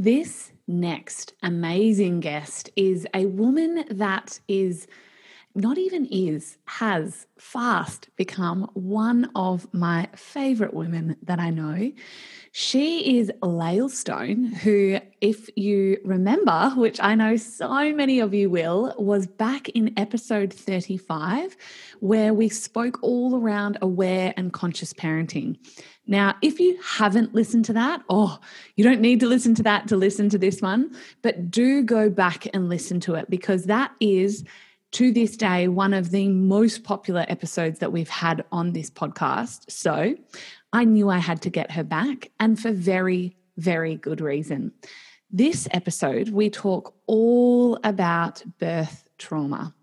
This next amazing guest is a woman that is not even is, has fast become one of my favorite women that I know. She is Lael Stone, who, if you remember, which I know so many of you will, was back in episode 35, where we spoke all around aware and conscious parenting. Now, if you haven't listened to that, oh, you don't need to listen to that to listen to this one, but do go back and listen to it because that is to this day one of the most popular episodes that we've had on this podcast. So I knew I had to get her back, and for very, very good reason. This episode, we talk all about birth trauma.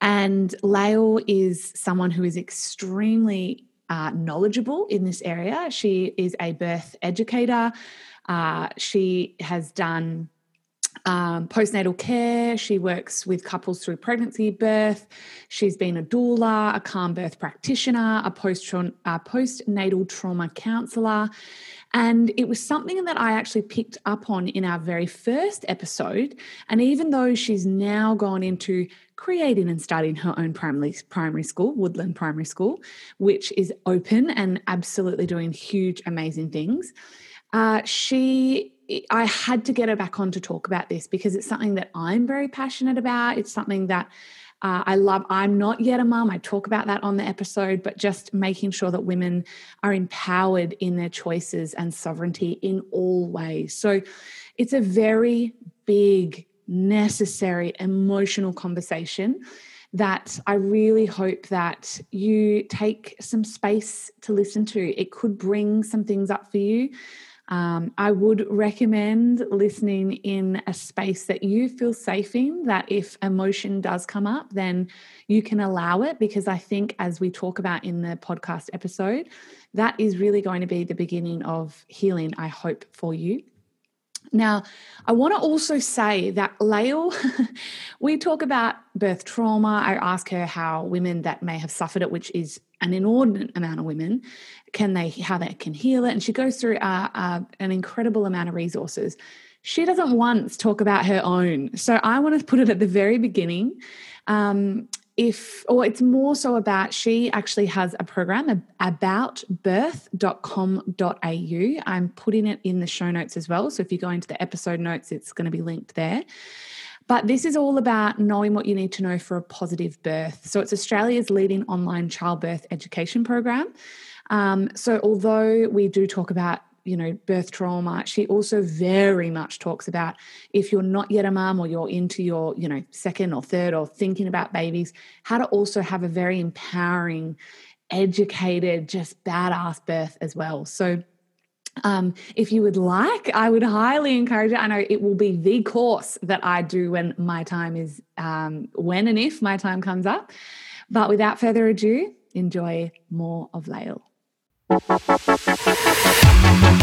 And Lael is someone who is extremely uh, knowledgeable in this area. She is a birth educator. Uh, she has done um, postnatal care. She works with couples through pregnancy, birth. She's been a doula, a calm birth practitioner, a post uh, postnatal trauma counselor. And it was something that I actually picked up on in our very first episode. And even though she's now gone into creating and starting her own primary, primary school, Woodline Primary School, which is open and absolutely doing huge, amazing things, uh, she I had to get her back on to talk about this because it's something that I'm very passionate about. It's something that uh, I love. I'm not yet a mum. I talk about that on the episode, but just making sure that women are empowered in their choices and sovereignty in all ways. So it's a very big, necessary, emotional conversation that I really hope that you take some space to listen to. It could bring some things up for you. Um, I would recommend listening in a space that you feel safe in, that if emotion does come up, then you can allow it. Because I think, as we talk about in the podcast episode, that is really going to be the beginning of healing, I hope, for you. Now, I want to also say that Lael, we talk about birth trauma. I ask her how women that may have suffered it, which is an inordinate amount of women, can they how they can heal it and she goes through uh, uh, an incredible amount of resources. She doesn't once talk about her own. So i want to put it at the very beginning. Um, if or it's more so about she actually has a program about birth.com.au i'm putting it in the show notes as well. So if you go into the episode notes it's going to be linked there. But this is all about knowing what you need to know for a positive birth. So it's australia's leading online childbirth education program. Um, so, although we do talk about you know birth trauma she also very much talks about if you're not yet a mum or you're into your you know second or third or thinking about babies how to also have a very empowering educated just badass birth as well so um, if you would like, I would highly encourage it. I know it will be the course that I do when my time is, um, when and if my time comes up. But without further ado, enjoy more of Lael. Thank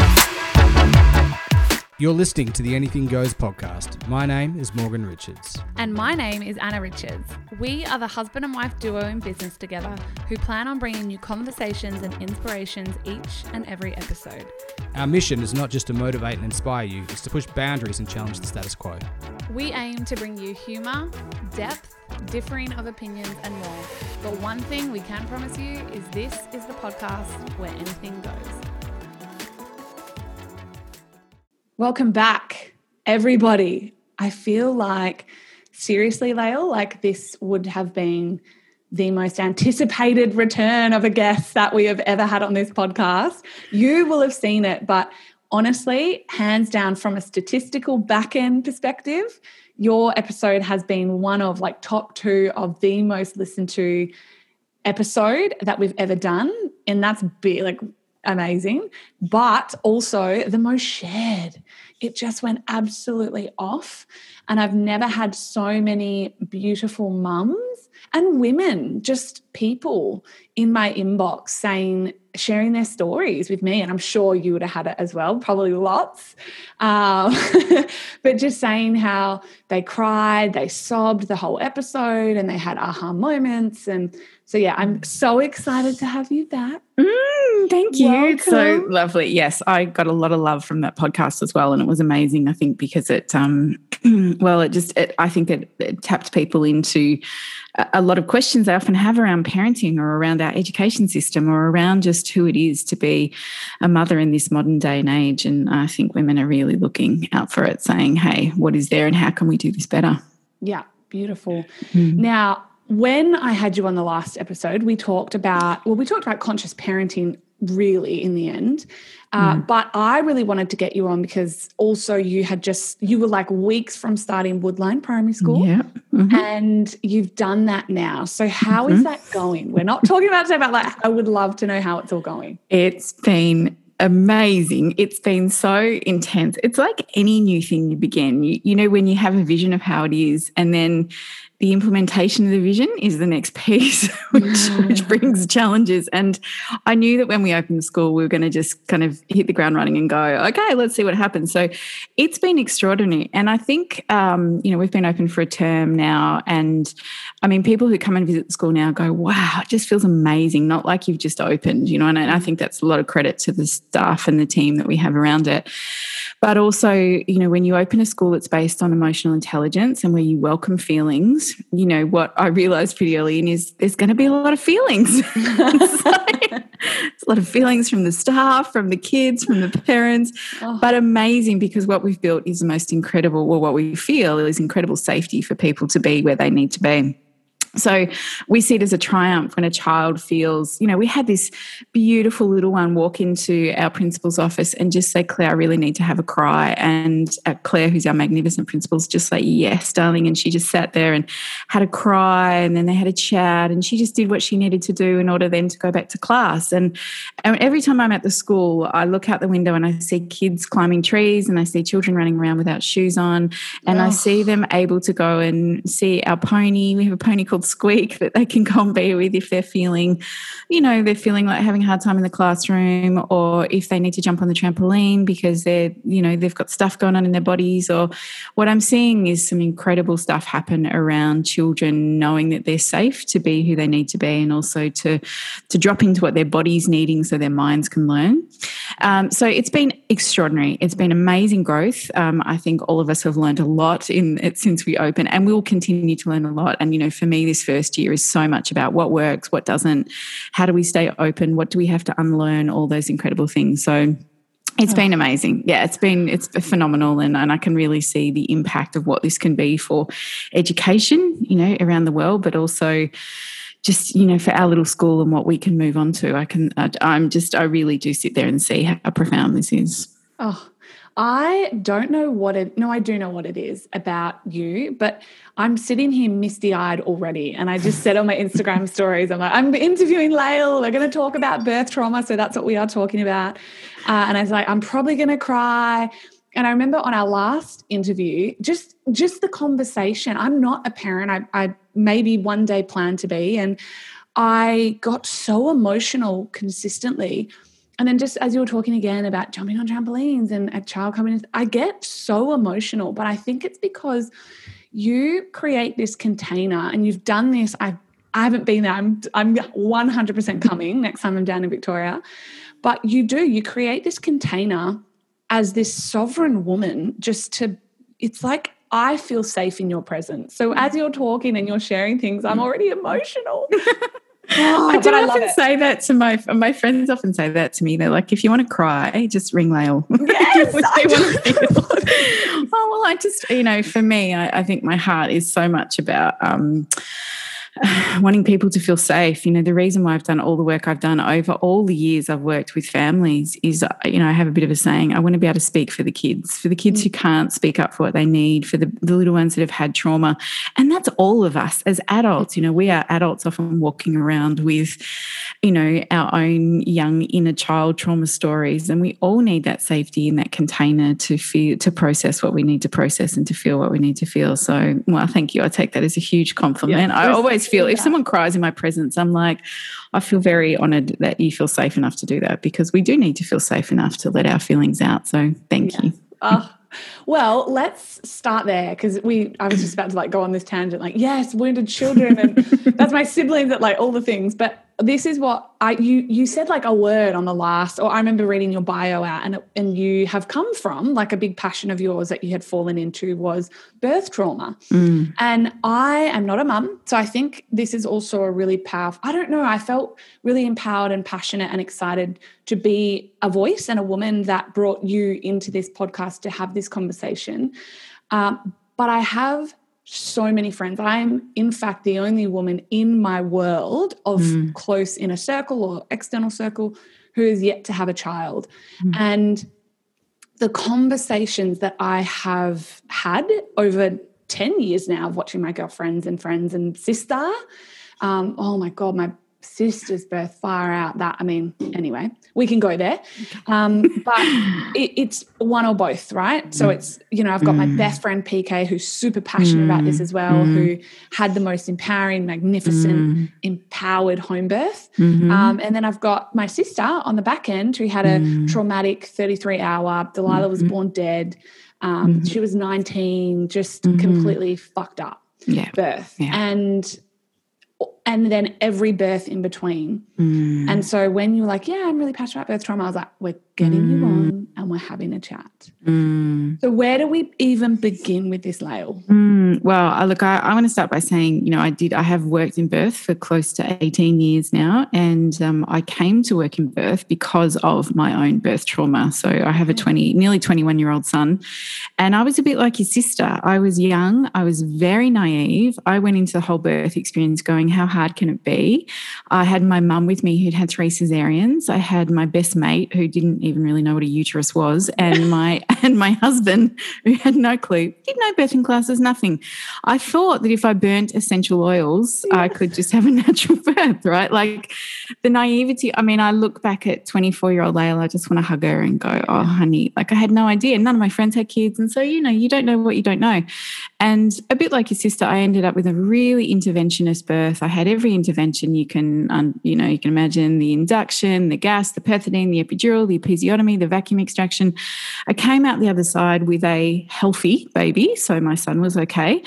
you. You're listening to the Anything Goes podcast. My name is Morgan Richards. And my name is Anna Richards. We are the husband and wife duo in business together who plan on bringing you conversations and inspirations each and every episode. Our mission is not just to motivate and inspire you, it's to push boundaries and challenge the status quo. We aim to bring you humour, depth, differing of opinions, and more. But one thing we can promise you is this is the podcast where anything goes. Welcome back, everybody. I feel like, seriously, Lael, like this would have been the most anticipated return of a guest that we have ever had on this podcast. You will have seen it, but honestly, hands down, from a statistical back end perspective, your episode has been one of like top two of the most listened to episode that we've ever done. And that's be like amazing, but also the most shared. It just went absolutely off. And I've never had so many beautiful mums and women, just people in my inbox saying, sharing their stories with me. And I'm sure you would have had it as well, probably lots. Um, but just saying how they cried, they sobbed the whole episode, and they had aha moments. And so, yeah, I'm so excited to have you back. Mm, thank you. Welcome. It's so lovely. Yes, I got a lot of love from that podcast as well. And it was amazing, I think, because it, um, well, it just, it, I think it, it tapped people into a lot of questions they often have around parenting or around our education system or around just who it is to be a mother in this modern day and age. And I think women are really looking out for it, saying, hey, what is there and how can we do this better? Yeah, beautiful. Mm-hmm. Now, when I had you on the last episode, we talked about, well, we talked about conscious parenting really in the end. Uh, mm. But I really wanted to get you on because also you had just, you were like weeks from starting Woodline Primary School. Yeah. Mm-hmm. And you've done that now. So, how mm-hmm. is that going? We're not talking about today about like, I would love to know how it's all going. It's been amazing. It's been so intense. It's like any new thing you begin. You, you know, when you have a vision of how it is, and then the implementation of the vision is the next piece, which, yeah. which brings challenges. And I knew that when we opened the school, we were going to just kind of hit the ground running and go, okay, let's see what happens. So it's been extraordinary. And I think, um, you know, we've been open for a term now. And I mean, people who come and visit the school now go, wow, it just feels amazing. Not like you've just opened, you know, and I think that's a lot of credit to the staff and the team that we have around it. But also, you know, when you open a school that's based on emotional intelligence and where you welcome feelings, you know, what I realized pretty early in is there's going to be a lot of feelings. so, a lot of feelings from the staff, from the kids, from the parents, oh. but amazing because what we've built is the most incredible, well, what we feel is incredible safety for people to be where they need to be. So we see it as a triumph when a child feels, you know, we had this beautiful little one walk into our principal's office and just say, Claire, I really need to have a cry. And uh, Claire, who's our magnificent principal, is just like, yes, darling. And she just sat there and had a cry. And then they had a chat. And she just did what she needed to do in order then to go back to class. And, and every time I'm at the school, I look out the window and I see kids climbing trees and I see children running around without shoes on. And oh. I see them able to go and see our pony. We have a pony called squeak that they can be with if they're feeling, you know, they're feeling like having a hard time in the classroom or if they need to jump on the trampoline because they're, you know, they've got stuff going on in their bodies. Or what I'm seeing is some incredible stuff happen around children knowing that they're safe to be who they need to be and also to, to drop into what their body's needing so their minds can learn. Um, so it's been extraordinary. It's been amazing growth. Um, I think all of us have learned a lot in it since we opened and we'll continue to learn a lot. And, you know, for me, this first year is so much about what works, what doesn't, how do we stay open, what do we have to unlearn, all those incredible things. So it's been amazing. Yeah, it's been it's phenomenal and, and I can really see the impact of what this can be for education, you know, around the world, but also just you know for our little school and what we can move on to. I can I, I'm just I really do sit there and see how profound this is. Oh, I don't know what it, no, I do know what it is about you, but I'm sitting here misty eyed already. And I just said on my Instagram stories, I'm like, I'm interviewing Lael. We're going to talk about birth trauma. So that's what we are talking about. Uh, and I was like, I'm probably going to cry. And I remember on our last interview, just just the conversation. I'm not a parent. I, I maybe one day plan to be. And I got so emotional consistently and then just as you were talking again about jumping on trampolines and a child coming in, I get so emotional, but I think it's because you create this container and you've done this. I I haven't been there. I'm I'm 100% coming next time I'm down in Victoria. But you do, you create this container as this sovereign woman just to it's like I feel safe in your presence. So as you're talking and you're sharing things, I'm mm. already emotional. Oh, I do I often say that to my my friends. Often say that to me. They're like, "If you want to cry, just ring Lael." Yes, oh well, I just you know, for me, I, I think my heart is so much about. Um, wanting people to feel safe. You know, the reason why I've done all the work I've done over all the years I've worked with families is, you know, I have a bit of a saying I want to be able to speak for the kids, for the kids mm. who can't speak up for what they need, for the, the little ones that have had trauma. And that's all of us as adults. You know, we are adults often walking around with, you know, our own young inner child trauma stories. And we all need that safety in that container to feel, to process what we need to process and to feel what we need to feel. So, well, thank you. I take that as a huge compliment. Yeah, I always feel if someone cries in my presence, I'm like, I feel very honored that you feel safe enough to do that because we do need to feel safe enough to let our feelings out. So thank yes. you. Oh, well, let's start there because we. I was just about to like go on this tangent, like yes, wounded children, and that's my siblings, that like all the things. But this is what I you you said like a word on the last, or I remember reading your bio out, and and you have come from like a big passion of yours that you had fallen into was birth trauma, mm. and I am not a mum, so I think this is also a really powerful. I don't know. I felt really empowered and passionate and excited to be a voice and a woman that brought you into this podcast to have this conversation. Um, but I have so many friends. I'm, in fact, the only woman in my world of mm. close inner circle or external circle who is yet to have a child. Mm. And the conversations that I have had over 10 years now of watching my girlfriends and friends and sister. Um, oh my God, my sister's birth far out that i mean anyway we can go there um, but it, it's one or both right so mm. it's you know i've got my mm. best friend pk who's super passionate about this as well mm. who had the most empowering magnificent empowered home birth mm-hmm. um, and then i've got my sister on the back end who had a traumatic 33 hour delilah was mm-hmm. born dead um, mm-hmm. she was 19 just mm-hmm. completely fucked up yeah. birth yeah. and and then every birth in between. Mm. And so when you're like, yeah, I'm really passionate about birth trauma, I was like, we're getting mm. you on and we're having a chat. Mm. So where do we even begin with this, Lael? Mm. Well, look, I, I want to start by saying, you know, I did, I have worked in birth for close to 18 years now, and um, I came to work in birth because of my own birth trauma. So I have a 20, nearly 21 year old son, and I was a bit like your sister. I was young, I was very naive. I went into the whole birth experience going, how hard can it be? I had my mum with me who'd had three cesareans. I had my best mate who didn't even really know what a uterus was, and my and my husband who had no clue, did no birthing classes, nothing. I thought that if I burnt essential oils, yeah. I could just have a natural birth, right? Like the naivety. I mean, I look back at 24 year old Lael, I just want to hug her and go, oh, honey, like I had no idea. None of my friends had kids. And so, you know, you don't know what you don't know. And a bit like your sister, I ended up with a really interventionist birth. I had every intervention you can, you know, you can imagine the induction, the gas, the pethidine, the epidural, the episiotomy, the vacuum extraction. I came out the other side with a healthy baby. So my son was okay.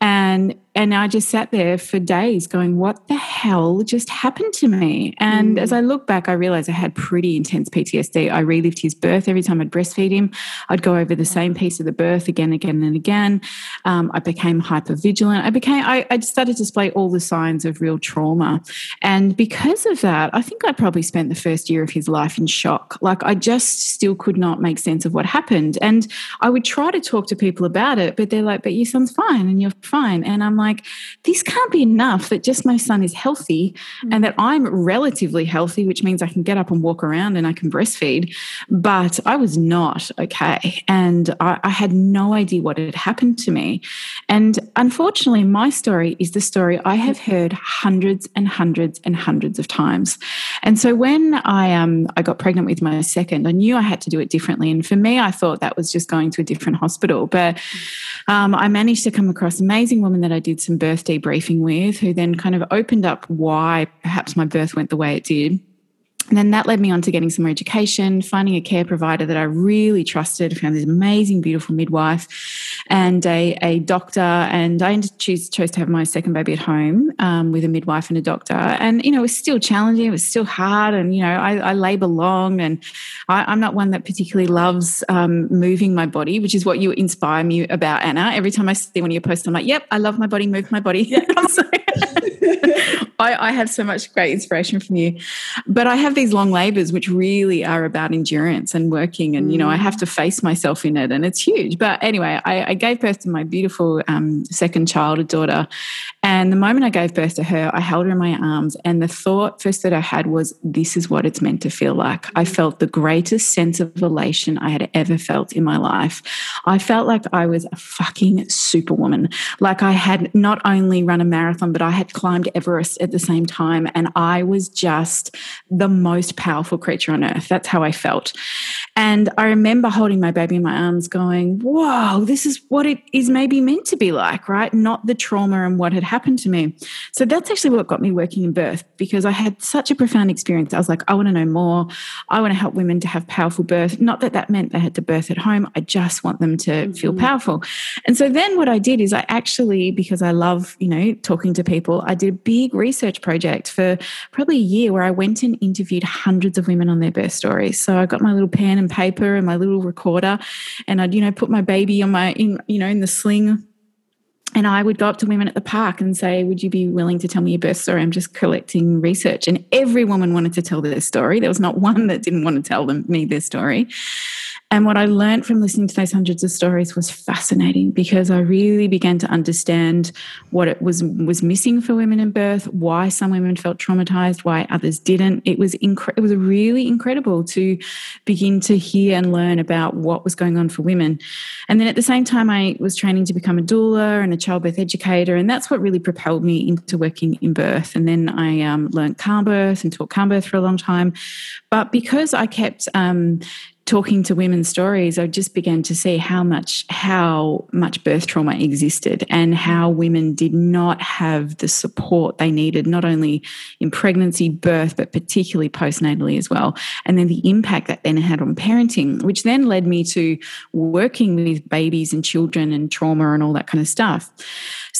And and I just sat there for days going, what the hell just happened to me? And mm. as I look back, I realized I had pretty intense PTSD. I relived his birth every time I'd breastfeed him. I'd go over the same piece of the birth again, again, and again. Um, I became hyper vigilant. I became, I, I started to display all the signs of real trauma. And because of that, I think I probably spent the first year of his life in shock. Like I just still could not make sense of what happened. And I would try to talk to people about it, but they're like, but your son's fine and you're fine. And I'm like, this can't be enough that just my son is healthy mm-hmm. and that I'm relatively healthy, which means I can get up and walk around and I can breastfeed. But I was not okay. And I, I had no idea what had happened to me. And unfortunately, my story is the story I have heard hundreds and hundreds and hundreds of times. And so when I um I got pregnant with my second, I knew I had to do it differently. And for me, I thought that was just going to a different hospital. But um, I managed to come across an amazing woman that I did some birth debriefing with, who then kind of opened up why perhaps my birth went the way it did. And then that led me on to getting some more education, finding a care provider that I really trusted, found this amazing, beautiful midwife and a, a doctor. And I choose, chose to have my second baby at home um, with a midwife and a doctor. And, you know, it was still challenging. It was still hard. And, you know, I, I labor long and I, am not one that particularly loves um, moving my body, which is what you inspire me about, Anna. Every time I see one of your posts, I'm like, yep, I love my body, move my body. Yeah. I, I have so much great inspiration from you. But I have these long labors, which really are about endurance and working. And, you know, I have to face myself in it and it's huge. But anyway, I, I gave birth to my beautiful um, second child, a daughter. And the moment I gave birth to her, I held her in my arms. And the thought first that I had was, this is what it's meant to feel like. I felt the greatest sense of elation I had ever felt in my life. I felt like I was a fucking superwoman. Like I had not only run a marathon, but I had climbed Everest at the same time. And I was just the most powerful creature on earth. That's how I felt. And I remember holding my baby in my arms, going, Whoa, this is what it is maybe meant to be like, right? Not the trauma and what had happened to me. So that's actually what got me working in birth because I had such a profound experience. I was like, I want to know more. I want to help women to have powerful birth. Not that that meant they had to birth at home. I just want them to mm-hmm. feel powerful. And so then what I did is I actually, because I love, you know, talking to people, I did a big research project for probably a year where I went and interviewed hundreds of women on their birth stories. So I got my little pen and paper and my little recorder and I'd, you know, put my baby on my, in, you know, in the sling and I would go up to women at the park and say, Would you be willing to tell me your birth story? I'm just collecting research. And every woman wanted to tell their story. There was not one that didn't want to tell them me their story. And what I learned from listening to those hundreds of stories was fascinating because I really began to understand what it was was missing for women in birth, why some women felt traumatized, why others didn't. It was incre- it was really incredible to begin to hear and learn about what was going on for women. And then at the same time, I was training to become a doula and a childbirth educator, and that's what really propelled me into working in birth. And then I um, learned calm birth and taught calm birth for a long time. But because I kept um, talking to women's stories, I just began to see how much how much birth trauma existed and how women did not have the support they needed, not only in pregnancy, birth, but particularly postnatally as well. And then the impact that then had on parenting, which then led me to working with babies and children and trauma and all that kind of stuff.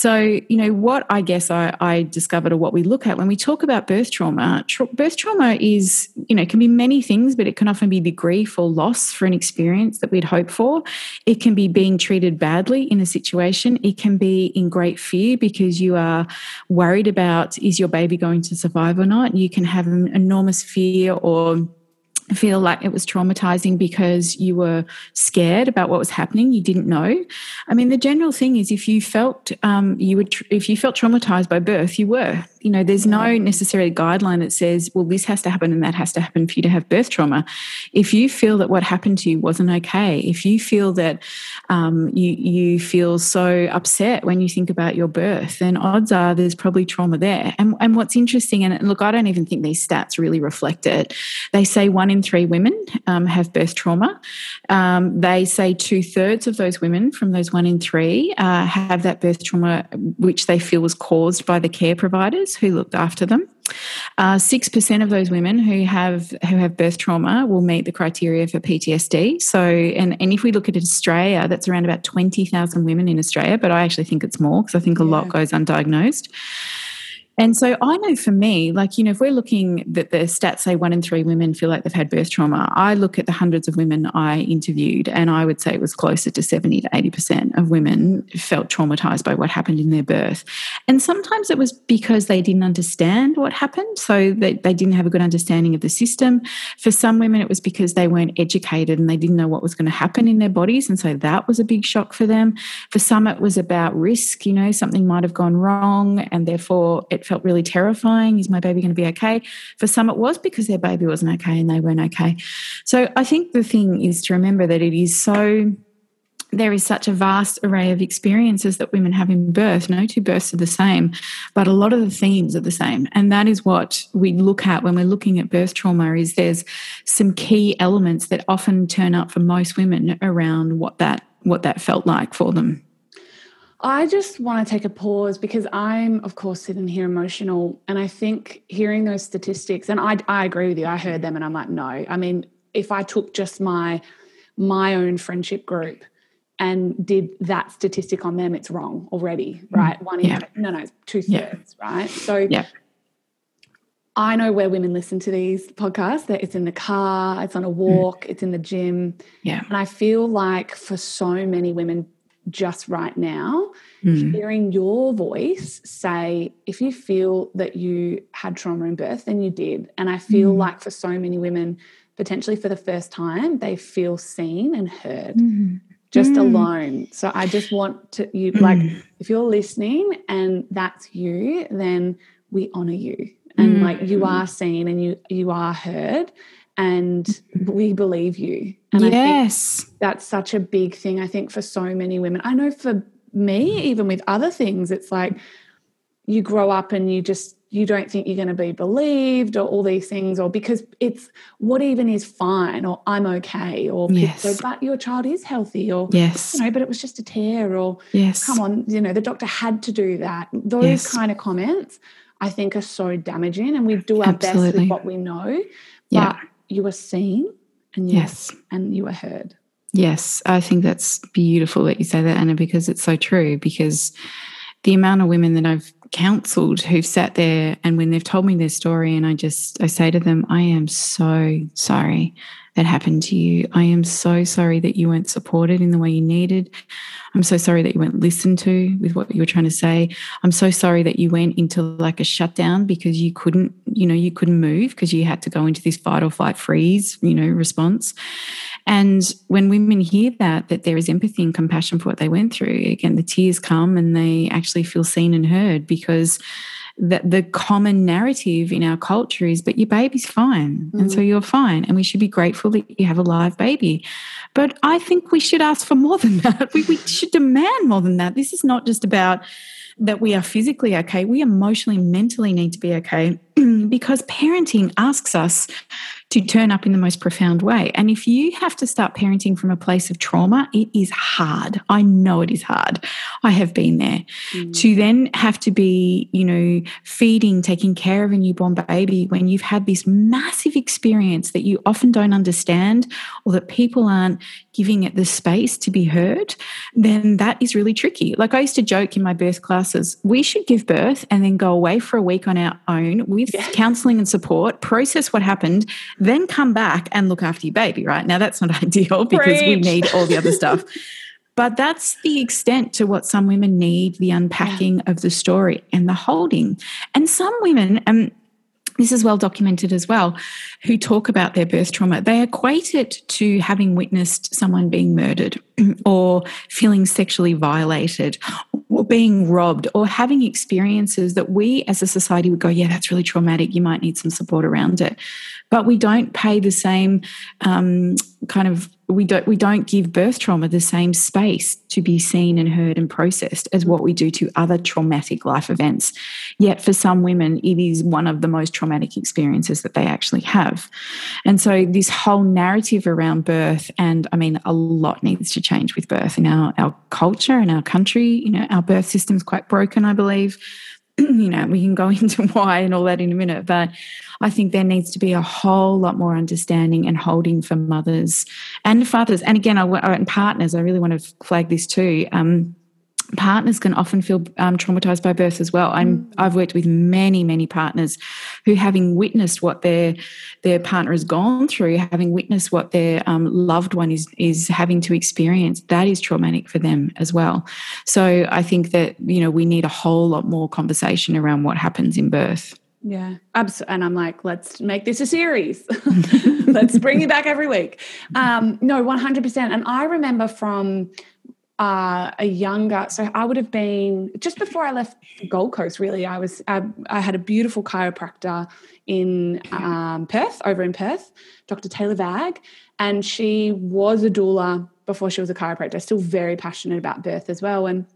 So, you know, what I guess I, I discovered or what we look at when we talk about birth trauma, tra- birth trauma is, you know, can be many things, but it can often be the grief or loss for an experience that we'd hope for. It can be being treated badly in a situation. It can be in great fear because you are worried about is your baby going to survive or not. You can have an enormous fear or feel like it was traumatizing because you were scared about what was happening you didn't know. I mean the general thing is if you felt um, you would tr- if you felt traumatized by birth you were you know there's no necessarily guideline that says well this has to happen and that has to happen for you to have birth trauma. If you feel that what happened to you wasn't okay if you feel that um, you you feel so upset when you think about your birth then odds are there's probably trauma there. And, and what's interesting and look i don't even think these stats really reflect it. They say one in three women um, have birth trauma. Um, they say two-thirds of those women from those one in three uh, have that birth trauma which they feel was caused by the care providers who looked after them. Uh, six uh, percent of those women who have who have birth trauma will meet the criteria for PTSD. So, and and if we look at Australia, that's around about twenty thousand women in Australia, but I actually think it's more because I think a yeah. lot goes undiagnosed. And so I know for me, like, you know, if we're looking that the stats say one in three women feel like they've had birth trauma, I look at the hundreds of women I interviewed and I would say it was closer to 70 to 80% of women felt traumatized by what happened in their birth. And sometimes it was because they didn't understand what happened. So they, they didn't have a good understanding of the system. For some women, it was because they weren't educated and they didn't know what was going to happen in their bodies. And so that was a big shock for them. For some, it was about risk, you know, something might have gone wrong and therefore it felt really terrifying. Is my baby going to be okay? For some, it was because their baby wasn't okay and they weren't okay. So I think the thing is to remember that it is so there is such a vast array of experiences that women have in birth. No two births are the same, but a lot of the themes are the same. And that is what we look at when we're looking at birth trauma is there's some key elements that often turn up for most women around what that what that felt like for them. I just want to take a pause because I'm, of course, sitting here emotional. And I think hearing those statistics, and I, I agree with you, I heard them and I'm like, no. I mean, if I took just my my own friendship group and did that statistic on them, it's wrong already, mm. right? One in yeah. no, no, two thirds, yeah. right? So yeah. I know where women listen to these podcasts that it's in the car, it's on a mm. walk, mm. it's in the gym. Yeah. And I feel like for so many women, just right now, mm. hearing your voice say, if you feel that you had trauma in birth, then you did. And I feel mm. like for so many women, potentially for the first time, they feel seen and heard. Mm. Just alone. So I just want to you like if you're listening and that's you, then we honor you. And like you are seen and you you are heard and mm-hmm. we believe you. And yes. that's such a big thing, I think, for so many women. I know for me, even with other things, it's like you grow up and you just you don't think you're going to be believed or all these things or because it's what even is fine or i'm okay or Yes. but your child is healthy or Yes. you know but it was just a tear or Yes. come on you know the doctor had to do that those Yes. kind of comments i think are so damaging and we do our best with what we know Yeah. You were seen and you Yes. and you were heard Yes, I think that's beautiful that you say that, Anna, because it's so true. Because the amount of women that I've counseled who've sat there and when they've told me their story, and I just I say to them, I am so sorry that happened to you. I am so sorry that you weren't supported in the way you needed. I'm so sorry that you weren't listened to with what you were trying to say. I'm so sorry that you went into like a shutdown because you couldn't, you know, you couldn't move because you had to go into this fight or flight freeze, you know, response. And when women hear that, that there is empathy and compassion for what they went through, again, the tears come and they actually feel seen and heard because the, the common narrative in our culture is, but your baby's fine. And so mm. you're fine. And we should be grateful that you have a live baby. But I think we should ask for more than that. We, we should demand more than that. This is not just about that we are physically okay, we emotionally, mentally need to be okay because parenting asks us to turn up in the most profound way. And if you have to start parenting from a place of trauma, it is hard. I know it is hard. I have been there. Mm. To then have to be, you know, feeding, taking care of a newborn baby when you've had this massive experience that you often don't understand or that people aren't giving it the space to be heard, then that is really tricky. Like I used to joke in my birth classes, we should give birth and then go away for a week on our own with counseling and support, process what happened, then come back and look after your baby, right? Now that's not ideal because we need all the other stuff. But that's the extent to what some women need the unpacking of the story and the holding. And some women, um, this is well documented as well, who talk about their birth trauma, they equate it to having witnessed someone being murdered or feeling sexually violated or being robbed or having experiences that we as a society would go, yeah, that's really traumatic. You might need some support around it. But we don't pay the same um, kind of we don't we don't give birth trauma the same space to be seen and heard and processed as what we do to other traumatic life events. Yet for some women, it is one of the most traumatic experiences that they actually have. And so this whole narrative around birth, and I mean, a lot needs to change with birth in our, our culture and our country. You know, our birth system's quite broken, I believe. you know, we can go into why and all that in a minute, but I think there needs to be a whole lot more understanding and holding for mothers and fathers. And again, I, wa- and partners, I really want to flag this too. Um, partners can often feel um, traumatized by birth as well. I'm, I've worked with many, many partners who, having witnessed what their their partner has gone through, having witnessed what their um, loved one is is having to experience, that is traumatic for them as well. So I think that you know we need a whole lot more conversation around what happens in birth. Yeah, absolutely. And I'm like, let's make this a series. let's bring you back every week. Um, no, 100%. And I remember from uh, a younger, so I would have been just before I left Gold Coast, really. I was, I, I had a beautiful chiropractor in um, Perth, over in Perth, Dr. Taylor Vag. And she was a doula before she was a chiropractor, still very passionate about birth as well. And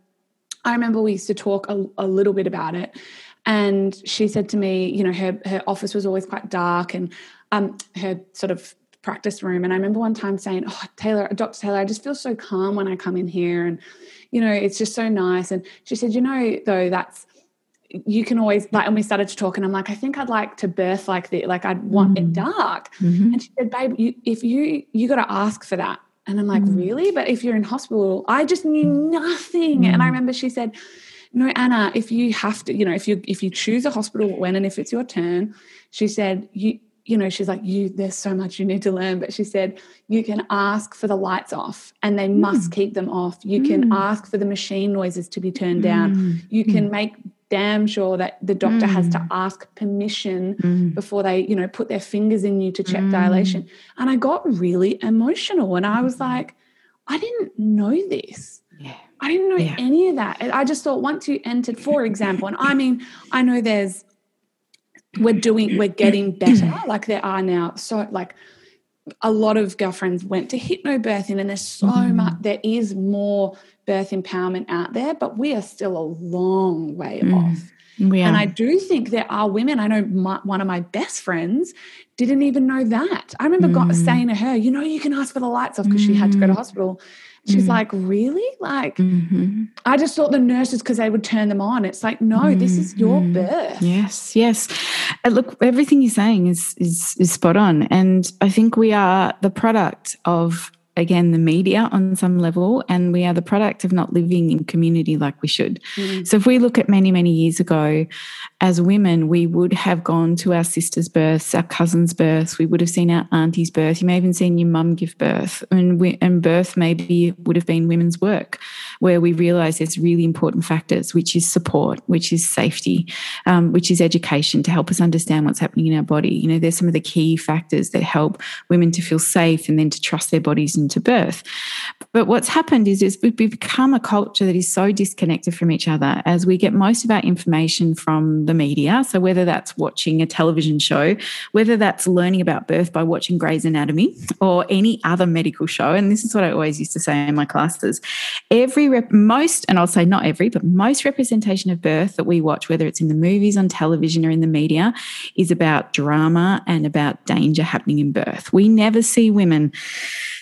I remember we used to talk a, a little bit about it. And she said to me, you know, her, her office was always quite dark and um, her sort of practice room. And I remember one time saying, Oh, Taylor, Dr. Taylor, I just feel so calm when I come in here. And, you know, it's just so nice. And she said, You know, though, that's, you can always like, and we started to talk, and I'm like, I think I'd like to birth like this. Like, I'd want it mm-hmm. dark. Mm-hmm. And she said, Babe, you, if you, you got to ask for that. And I'm like, mm. Really? But if you're in hospital, I just knew mm. nothing. And I mm. remember she said, no anna if you have to you know if you if you choose a hospital when and if it's your turn she said you you know she's like you there's so much you need to learn but she said you can ask for the lights off and they hmm. must keep them off. You can hmm. ask for the machine noises to be turned down. Hmm. You can make damn sure that the doctor has to ask permission before they you know put their fingers in you to check dilation. And i got really emotional and i was like i didn't know this. Yeah. I didn't know Yeah. any of that. I just thought once you entered, for example, and I mean, I know there's, we're doing, we're getting better. Like there are now, so like a lot of girlfriends went to hypnobirthing, and there's so much, there is more birth empowerment out there, but we are still a long way off. We And. I do think there are women. I know my, one of my best friends didn't even know that. I remember got, Mm. saying to her, "You know, you can ask for the lights off because she had to go to Mm. hospital." She's Mm. like, "Really? Like, Mhm. I just thought the nurses because they would turn them on. It's like, no, this is your Mhm. birth. Yes, yes. Uh, look, everything you're saying is is is spot on, and I think we are the product of again the media on some level, and we are the product of not living in community like we should. Mm. So if we look at many many years ago, as women, we would have gone to our sisters' births, our cousins' births. We would have seen our auntie's birth. You may have even seen your mum give birth, and we, and birth maybe would have been women's work, where we realise there's really important factors, which is support, which is safety, um, which is education to help us understand what's happening in our body. You know, there's some of the key factors that help women to feel safe and then to trust their bodies into birth. But what's happened is, is we've become a culture that is so disconnected from each other as we get most of our information from the media. So whether that's watching a television show, whether that's learning about birth by watching Grey's Anatomy or any other medical show, and this is what I always used to say in my classes, every rep, most, and I'll say not every, but most representation of birth that we watch, whether it's in the movies, on television, or in the media, is about drama and about danger happening in birth. We never see women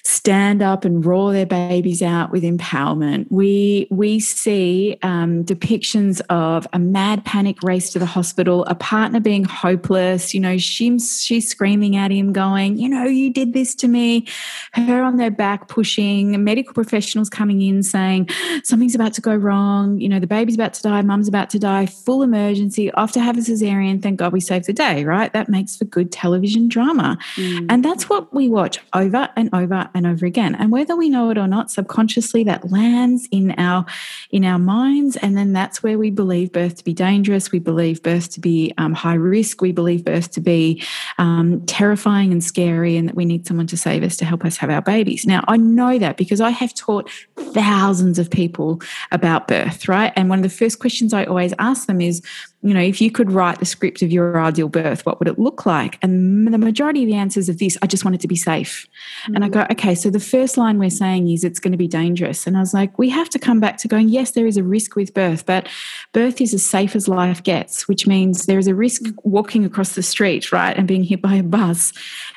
stand up and roar their babies out with empowerment. We we see um, depictions of a mad panic race to the hospital, a partner being hopeless. You know, she's she's screaming at him, going, "You know, you did this to me." Her on their back pushing. Medical professionals coming in saying something's about to go wrong. You know, the baby's about to die, mum's about to die. Full emergency. Off to have a cesarean. Thank God we saved the day. Right? That makes for good television drama. Mm. And that's what we watch over and over and over again. And whether we know it or not, subconsciously that lands in our in our minds. And then that's where we believe birth to be dangerous. We believe birth to be um, high risk. We believe birth to be um, terrifying and scary, and that we need someone to save us to help us have our babies. Now, I know that because I have taught thousands of people about birth, right? And one of the first questions I always ask them is, you know, if you could write the script of your ideal birth, what would it look like? And the majority of the answers of this, I just want it to be safe. And I go, mm. okay, so the first line we're saying is it's going to be dangerous. And I was like, we have to come back to going, yes, there is a risk with birth, but birth is as safe as life gets, which means there is a risk mm. walking across the street, right, and being hit by a bus.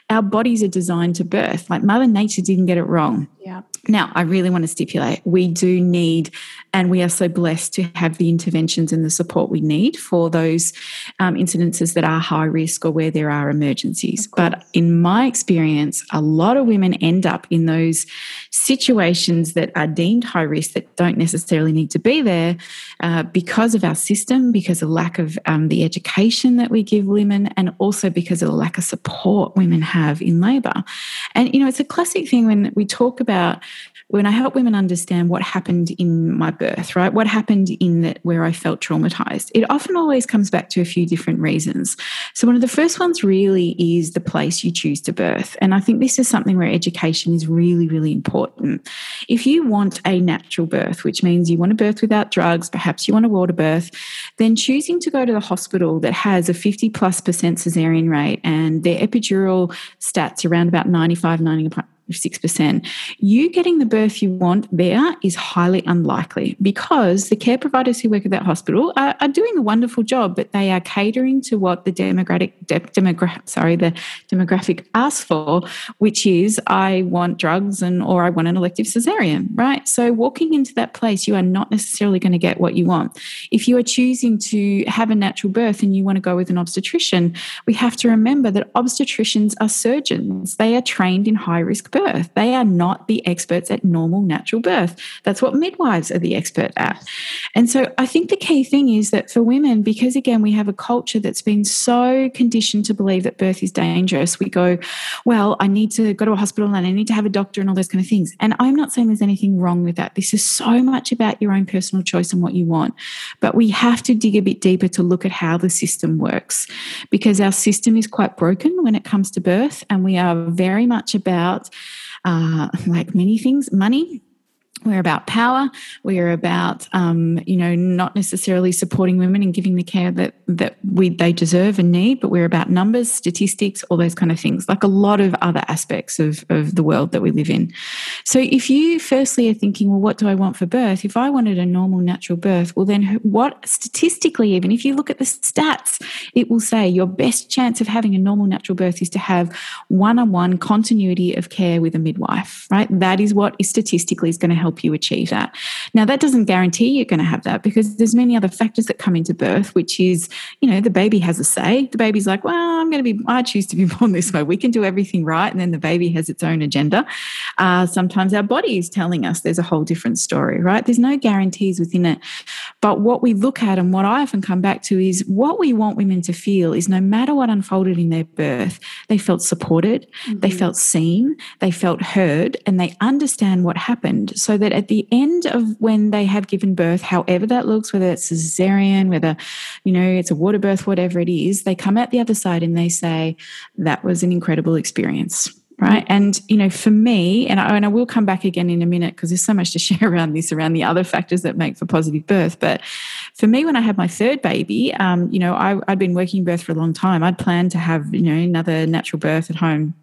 Our bodies are designed to birth. Like Mother Nature didn't get it wrong. Yeah. Now, I really want to stipulate we do need, and we are so blessed to have the interventions and the support we need for those um, incidences that are high risk or where there are emergencies. But in my experience, a lot of women end up in those situations that are deemed high risk that don't necessarily need to be there uh, because of our system, because of lack of um, the education that we give women, and also because of the lack of support women have in labour. And, you know, it's a classic thing when we talk about when I help women understand what happened in my birth, right? What happened in that where I felt traumatized. It often always comes back to a few different reasons. So one of the first ones really is the place you choose to birth. And I think this is something where education is really, really important. If you want a natural birth, which means you want to birth without drugs, perhaps you want a water birth, then choosing to go to the hospital that has a 50 plus percent cesarean rate and their epidural stats around about 95, 95 6%, you getting the birth you want there is highly unlikely because the care providers who work at that hospital are, are doing a wonderful job, but they are catering to what the demographic, de- demogra- sorry, the demographic asks for, which is I want drugs and or I want an elective cesarean, right? So walking into that place, you are not necessarily going to get what you want. If you are choosing to have a natural birth and you want to go with an obstetrician, we have to remember that obstetricians are surgeons. They are trained in high risk birth. They are not the experts at normal natural birth. That's what midwives are the expert at. And so I think the key thing is that for women, because again, we have a culture that's been so conditioned to believe that birth is dangerous, we go, well, I need to go to a hospital and I need to have a doctor and all those kind of things. And I'm not saying there's anything wrong with that. This is so much about your own personal choice and what you want. But we have to dig a bit deeper to look at how the system works because our system is quite broken when it comes to birth. And we are very much about, uh, like many things, money, we're about power. We're about, um, you know, not necessarily supporting women and giving the care that that we they deserve and need, but we're about numbers, statistics, all those kind of things, like a lot of other aspects of of the world that we live in. So, if you firstly are thinking, well, what do I want for birth? If I wanted a normal natural birth, well, then what statistically, even if you look at the stats, it will say your best chance of having a normal natural birth is to have one-on-one continuity of care with a midwife. Right? That is what is statistically is going to help help you achieve that. Now, that doesn't guarantee you're going to have that because there's many other factors that come into birth, which is, you know, the baby has a say. The baby's like, well, I'm going to be, I choose to be born this way. We can do everything right. And then the baby has its own agenda. Uh, sometimes our body is telling us there's a whole different story, right? There's no guarantees within it. But what we look at and what I often come back to is what we want women to feel is no matter what unfolded in their birth, they felt supported, mm-hmm. they felt seen, they felt heard, and they understand what happened so that at the end of when they have given birth, however that looks, whether it's cesarean, whether, you know, it's a water birth, whatever it is, they come out the other side and they say, that was an incredible experience right? And you know for me and I, and I will come back again in a minute because there's so much to share around this around the other factors that make for positive birth but for me when i had my third baby um, you know I, i'd been working birth for a long time. I'd planned to have you know another natural birth at home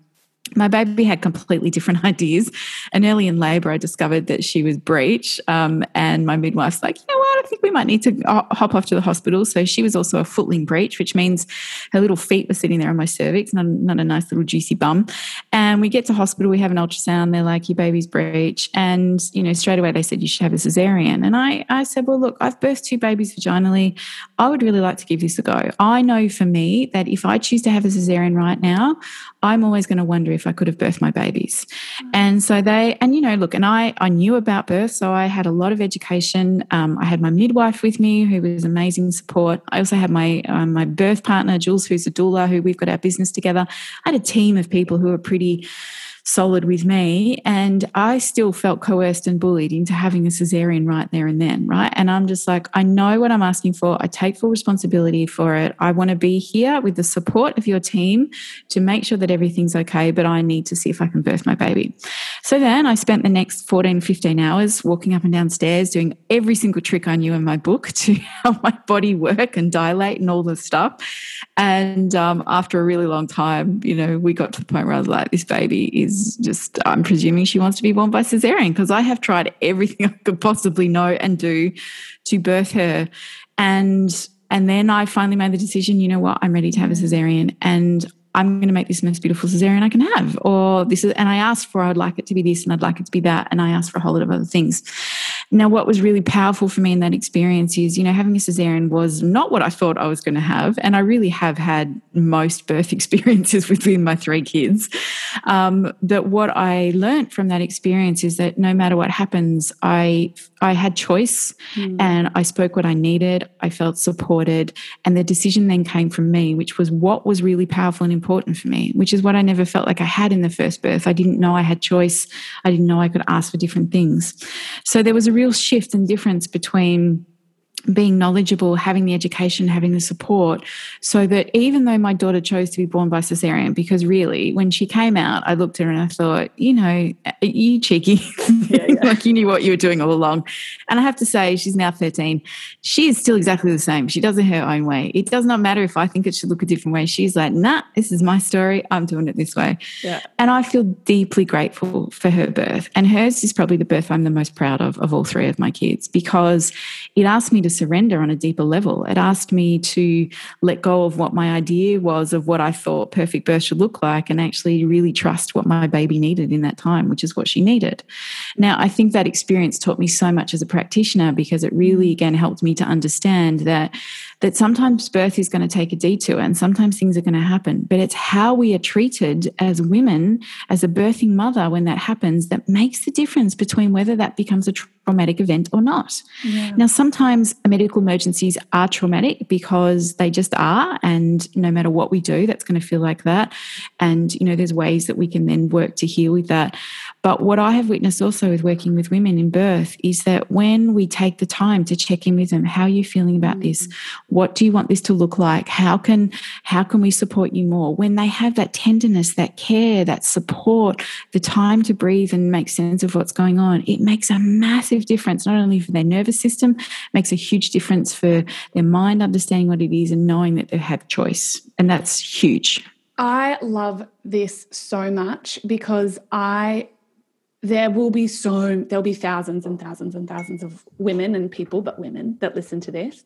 my baby had completely different ideas. And early in labor, I discovered that she was breech. Um, and my midwife's like, you know what? I think we might need to hop off to the hospital. So she was also a footling breech, which means her little feet were sitting there on my cervix, not, not a nice little juicy bum. And we get to hospital, we have an ultrasound. They're like, your baby's breech. And, you know, straight away they said you should have a cesarean. And I, I said, well, look, I've birthed two babies vaginally. I would really like to give this a go. I know for me that if I choose to have a cesarean right now, I'm always going to wonder if I could have birthed my babies. Mm. And so they, and you know, look, and I, I knew about birth, so I had a lot of education. Um, I had my midwife with me, who was amazing support. I also had my um, my birth partner, Jules, who's a doula, who we've got our business together. I had a team of people who were pretty solid with me. And I still felt coerced and bullied into having a cesarean right there and then, right? And I'm just like, I know what I'm asking for. I take full responsibility for it. I want to be here with the support of your team to make sure that everything's okay, but I need to see if I can birth my baby. So then I spent the next 14, 15 hours walking up and down stairs, doing every single trick I knew in my book to help my body work and dilate and all the stuff. And um, after a really long time, you know, we got to the point where I was like, this baby is just, I'm presuming she wants to be born by cesarean because I have tried everything I could possibly know and do to birth her. And and then I finally made the decision, you know what, I'm ready to have a cesarean. And I'm going to make this most beautiful cesarean I can have. Or this is, and I asked for, I'd like it to be this and I'd like it to be that. And I asked for a whole lot of other things. Now, what was really powerful for me in that experience is, you know, having a cesarean was not what I thought I was going to have. And I really have had most birth experiences within my three kids. Um, but what I learned from that experience is that no matter what happens, I I had choice mm. and I spoke what I needed. I felt supported. And the decision then came from me, which was what was really powerful and important for me, which is what I never felt like I had in the first birth. I didn't know I had choice. I didn't know I could ask for different things. So there was a real shift and difference between being knowledgeable, having the education, having the support, so that even though my daughter chose to be born by cesarean, because really, when she came out, I looked at her and I thought, you know, you cheeky, yeah, yeah. like you knew what you were doing all along. And I have to say, she's now 13. She is still exactly the same. She does it her own way. It does not matter if I think it should look a different way. She's like, nah, this is my story. I'm doing it this way. Yeah. And I feel deeply grateful for her birth. And hers is probably the birth I'm the most proud of, of all three of my kids, because it asked me to surrender on a deeper level. It asked me to let go of what my idea was of what I thought perfect birth should look like and actually really trust what my baby needed in that time, which is what she needed. Now, I think that experience taught me so much as a practitioner because it really, mm. again, helped me to understand that that sometimes birth is going to take a detour and sometimes things are going to happen. But it's how we are treated as women, as a birthing mother, when that happens, that makes the difference between whether that becomes a traumatic event or not. Yeah. Now, sometimes medical emergencies are traumatic because they just are. And no matter what we do, that's going to feel like that. And, you know, there's ways that we can then work to heal with that. But what I have witnessed also with working with women in birth is that when we take the time to check in with them, how are you feeling about this? Mm-hmm. What do you want this to look like? How can how can we support you more? When they have that tenderness, that care, that support, the time to breathe and make sense of what's going on, it makes a massive difference, not only for their nervous system, makes a huge difference for their mind understanding what it is and knowing that they have choice. And that's huge. I love this so much because I there will be so there'll be thousands and thousands and thousands of women and people but women that listen to this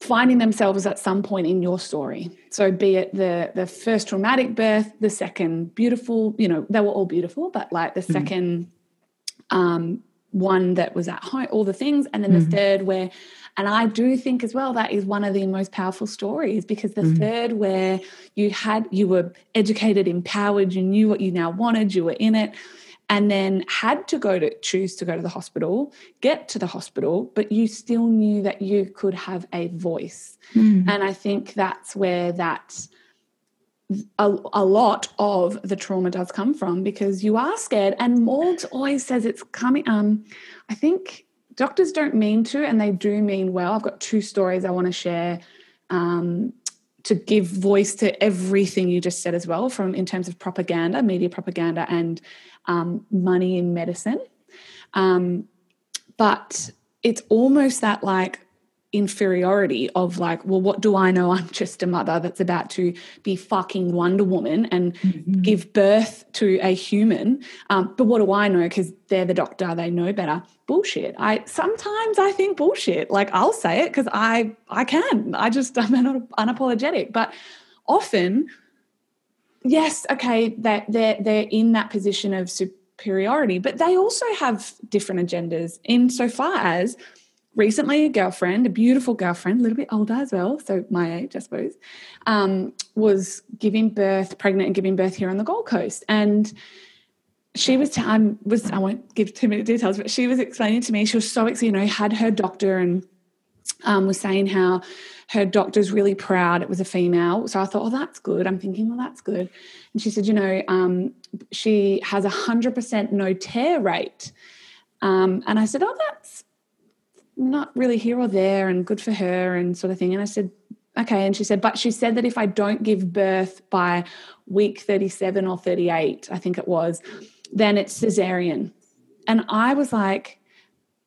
finding themselves at some point in your story. So be it the the first traumatic birth the second beautiful you know they were all beautiful but like the mm-hmm. 2nd um, one that was at home all the things and then the mm-hmm. third where and I do think as well that is one of the most powerful stories because the mm-hmm. third where you had you were educated, empowered, you knew what you now wanted, you were in it, and then had to go to choose to go to the hospital, get to the hospital, but you still knew that you could have a voice. And I think that's where that a, a lot of the trauma does come from because you are scared and morgs always says it's coming um i think doctors don't mean to and they do mean well i've got two stories i want to share um, to give voice to everything you just said as well from in terms of propaganda media propaganda and um, money in medicine um, but it's almost that like inferiority of like, well, what do I know? I'm just a mother that's about to be fucking Wonder Woman and give birth to a human. Um, but what do I know? Because they're the doctor, they know better. Bullshit. I sometimes I think bullshit. Like I'll say it because I I can. I just I'm not unapologetic. But often, yes, okay, that they're they're in that position of superiority, but they also have different agendas insofar as recently a girlfriend, a beautiful girlfriend, a little bit older as well, so my age, I suppose, um, was giving birth, pregnant and giving birth here on the Gold Coast. And she was, I was, I won't give too many details, but she was explaining to me, she was so excited, you know, had her doctor and um, was saying how her doctor's really proud it was a female. So I thought, oh, that's good. I'm thinking, well, that's good. And she said, you know, um, she has a 100% no tear rate. Um, and I said, oh, that's not really here or there and good for her and sort of thing. And I said, okay. And she said, but she said that if I don't give birth by week 37 or 38, I think it was, then it's cesarean. And I was like,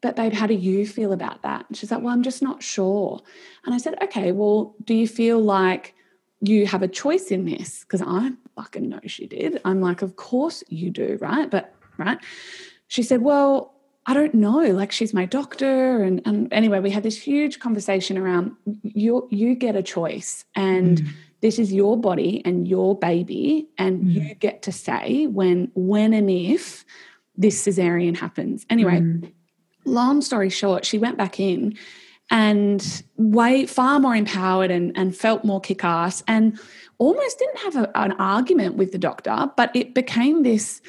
but babe, how do you feel about that? And she's like, well, I'm just not sure. And I said, okay, well, do you feel like you have a choice in this? Because I fucking know she did. I'm like, of course you do, right? But, right? She said, well, I don't know. Like she's my doctor, and and anyway, we had this huge conversation around you. You get a choice, and mm. this is your body and your baby, and mm. you get to say when, when, and if this cesarean happens. Anyway, mm. Long story short, she went back in and way far more empowered and and felt more kick ass, and almost didn't have a, an argument with the doctor, but it became this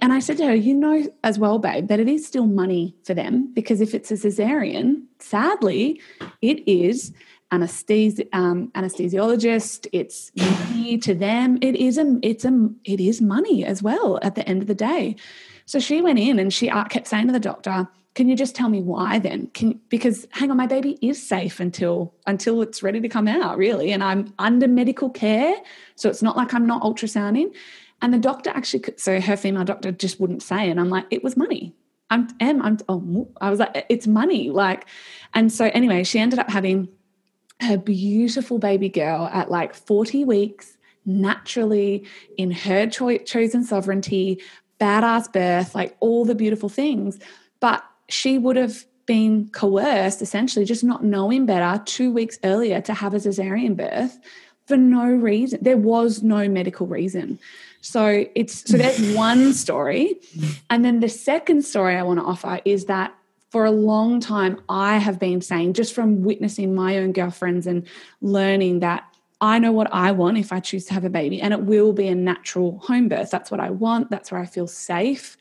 and I said to her, you know as well, babe, that it is still money for them because if it's a cesarean, sadly, it is anesthesi- um, anesthesiologist. It's money to them. It is a, it's a, it is money as well at the end of the day. So she went in and she uh, kept saying to the doctor, "Can you just tell me why then? Can because hang on, my baby is safe until until it's ready to come out, really, and I'm under medical care, so it's not like I'm not ultrasounding." And the doctor actually, so her female doctor just wouldn't say. And I'm like, it was money. I'm, am, I'm, oh, I was like, it's money. Like, and so anyway, she ended up having her beautiful baby girl at like 40 weeks, naturally in her cho- chosen sovereignty, badass birth, like all the beautiful things. But she would have been coerced, essentially, just not knowing better two weeks earlier to have a cesarean birth for no reason. There was no medical reason. So it's so there's one story. And then the second story I want to offer is that for a long time I have been saying just from witnessing my own girlfriends and learning that I know what I want if I choose to have a baby and it will be a natural home birth. That's what I want. That's where I feel safe.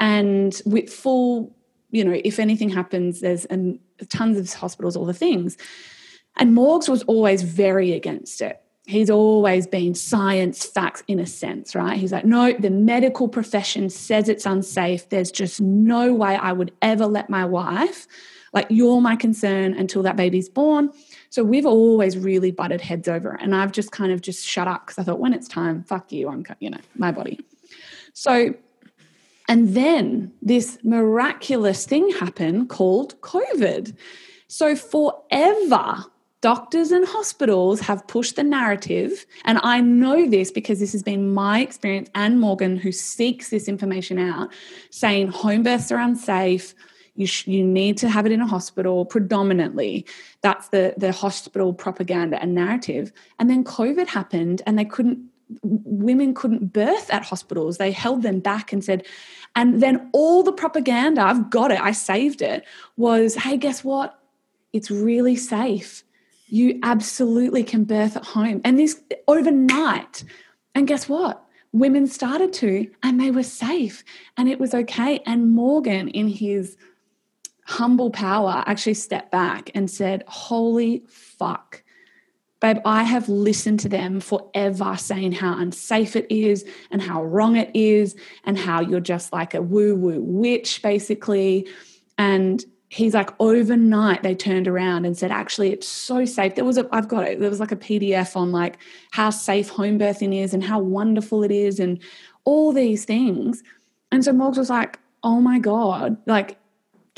And with full, you know, if anything happens, there's an, tons of hospitals, all the things. And Morgs was always very against it he's always been science facts in a sense, right? He's like, no, the medical profession says it's unsafe. There's just no way I would ever let my wife, like, you're my concern until that baby's born. So we've always really butted heads over. And I've just kind of just shut up because I thought, when it's time, fuck you, I'm, you know, my body. So, and then this miraculous thing happened called COVID. So forever, doctors and hospitals have pushed the narrative, and I know this because this has been my experience and Morgan, who seeks this information out, saying home births are unsafe. You, sh- you need to have it in a hospital predominantly. That's the, the hospital propaganda and narrative. And then COVID happened, and they couldn't, women couldn't birth at hospitals. They held them back and said, and then all the propaganda, I've got it, I saved it, was hey, guess what? It's really safe you absolutely can birth at home. And this overnight. And guess what? Women started to, and they were safe, and it was okay. And Morgan, in his humble power, actually stepped back and said, Holy fuck. Babe, I have listened to them forever saying how unsafe it is and how wrong it is and how you're just like a woo woo witch, basically. And he's like overnight they turned around and said actually it's so safe there was a i've got it there was like a pdf on like how safe home birthing is and how wonderful it is and all these things and so morgs was like oh my god like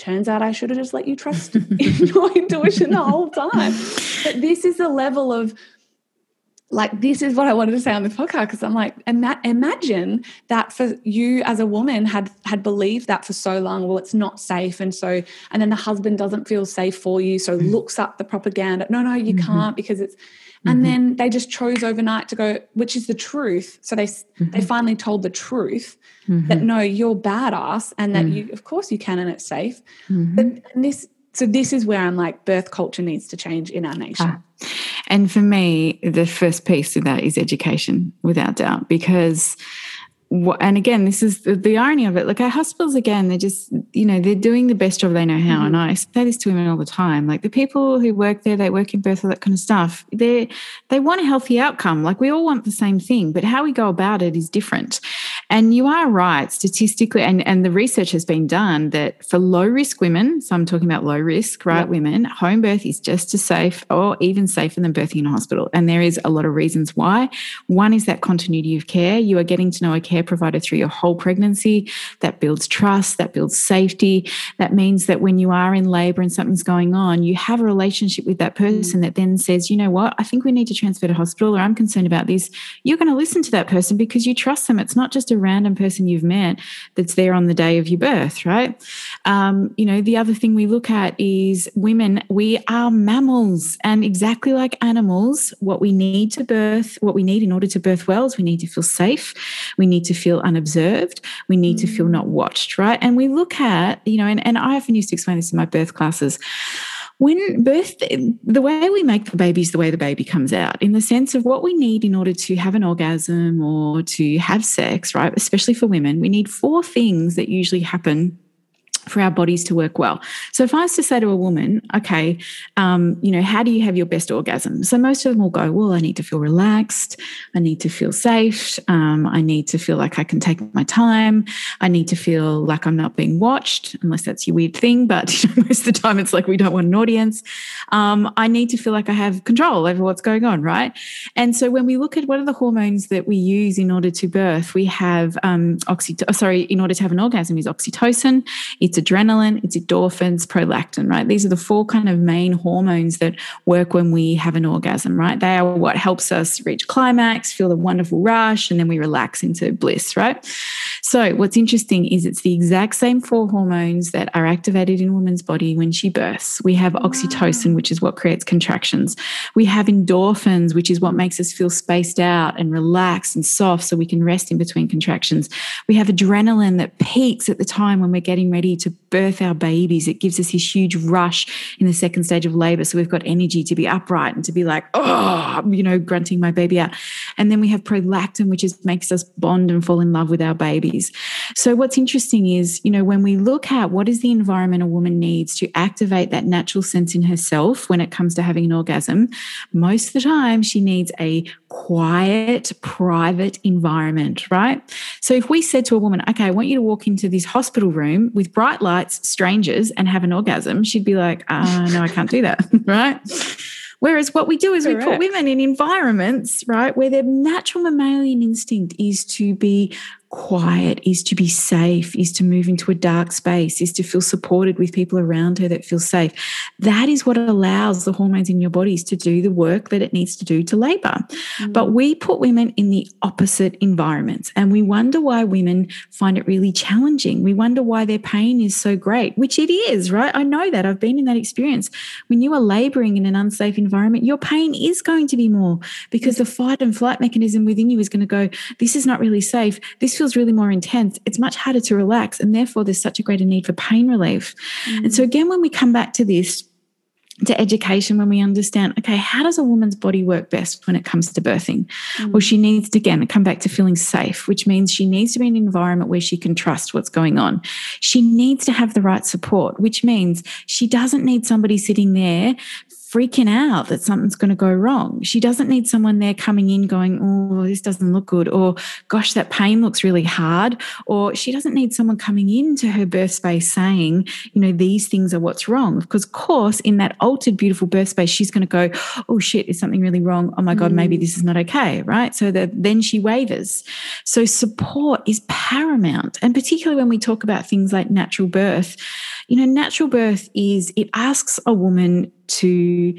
turns out i should have just let you trust your intuition the whole time but this is the level of like this is what I wanted to say on this podcast because I'm like, ima- imagine that for you as a woman had had believed that for so long. Well, it's not safe, and so and then the husband doesn't feel safe for you, so mm-hmm. looks up the propaganda. No, no, you mm-hmm. can't because it's. And mm-hmm. then they just chose overnight to go, which is the truth. So they they mm-hmm. finally told the truth that mm-hmm. no, you're badass, and that mm. you, of course, you can, and it's safe. Mm-hmm. But this, so this is where I'm like, birth culture needs to change in our nation. Ah. And for me, the first piece of that is education, without doubt, because and again, this is the, the, irony of it. Like our hospitals, again, they're just, you know, they're doing the best job they know how. And I say this to women all the time. Like the people who work there, they work in birth, all that kind of stuff. They they want a healthy outcome. Like we all want the same thing, but how we go about it is different. And you are right, statistically, and, and the research has been done that for low risk women, so I'm talking about low risk, right, yep. women, home birth is just as safe or even safer than birthing in a hospital. And there is a lot of reasons why. One is that continuity of care. You are getting to know a care provider through your whole pregnancy. That builds trust, that builds safety. That means that when you are in labor and something's going on, you have a relationship with that mm. person that then says, you know what, I think we need to transfer to hospital or I'm concerned about this. You're going to listen to that person because you trust them. It's not just a random person you've met that's there on the day of your birth, right? Um, you know, the other thing we look at is women, we are mammals, and exactly like animals, what we need to birth, what we need in order to birth well is we need to feel safe, we need to feel unobserved, we need mm. to feel not watched, right? And we look at, you know, and, and I often used to explain this in my birth classes when birth, the way we make the baby is the way the baby comes out, in the sense of what we need in order to have an orgasm or to have sex, right? Especially for women, we need four things that usually happen for our bodies to work well. So if I was to say to a woman, okay, um, you know, how do you have your best orgasm? So most of them will go, well, I need to feel relaxed. I need to feel safe. Um, I need to feel like I can take my time. I need to feel like I'm not being watched, unless that's your weird thing. But you know, most of the time, it's like we don't want an audience. Um, I need to feel like I have control over what's going on, right? And so when we look at what are the hormones that we use in order to birth, we have um, oxytocin. Sorry, in order to have an orgasm, is oxytocin. It's adrenaline, it's endorphins, prolactin, right? These are the four kind of main hormones that work when we have an orgasm, right? They are what helps us reach climax, feel the wonderful rush, and then we relax into bliss, right? So, what's interesting is it's the exact same four hormones that are activated in a woman's body when she births. We have oxytocin, which is what creates contractions. We have endorphins, which is what makes us feel spaced out and relaxed and soft so we can rest in between contractions. We have adrenaline that peaks at the time when we're getting ready to birth our babies. It gives us this huge rush in the second stage of labor. So we've got energy to be upright and to be like, oh, you know, grunting my baby out. And then we have prolactin, which is makes us bond and fall in love with our babies. So what's interesting is, you know, when we look at what is the environment a woman needs to activate that natural sense in herself when it comes to having an orgasm, most of the time she needs a quiet, private environment, right? So if we said to a woman, okay, I want you to walk into this hospital room with bright lights, strangers, and have an orgasm, she'd be like, uh, no, I can't do that, right? Whereas what we do is Correct. we put women in environments, right, where their natural mammalian instinct is to be quiet, is to be safe, is to move into a dark space, is to feel supported with people around her that feel safe. That is what allows the hormones in your bodies to do the work that it needs to do to labor. Mm-hmm. But we put women in the opposite environments and we wonder why women find it really challenging. We wonder why their pain is so great, which it is, right? I know that. I've been in that experience. When you are laboring in an unsafe environment, your pain is going to be more because the fight and flight mechanism within you is going to go, this is not really safe. This feels really more intense, it's much harder to relax. And therefore, there's such a greater need for pain relief. Mm. And so, again, when we come back to this, to education when we understand okay how does a woman's body work best when it comes to birthing mm. well she needs to again come back to feeling safe which means she needs to be in an environment where she can trust what's going on she needs to have the right support which means she doesn't need somebody sitting there freaking out that something's going to go wrong. She doesn't need someone there coming in going, Oh, this doesn't look good, or gosh, that pain looks really hard. Or she doesn't need someone coming into her birth space saying, you know, these things are what's wrong. Because, of course, in that altered, beautiful birth space, she's going to go, Oh shit, is something really wrong? Oh my God, mm. maybe this is not okay. Right. So that then she wavers. So support is paramount. And particularly when we talk about things like natural birth, you know, natural birth is it asks a woman to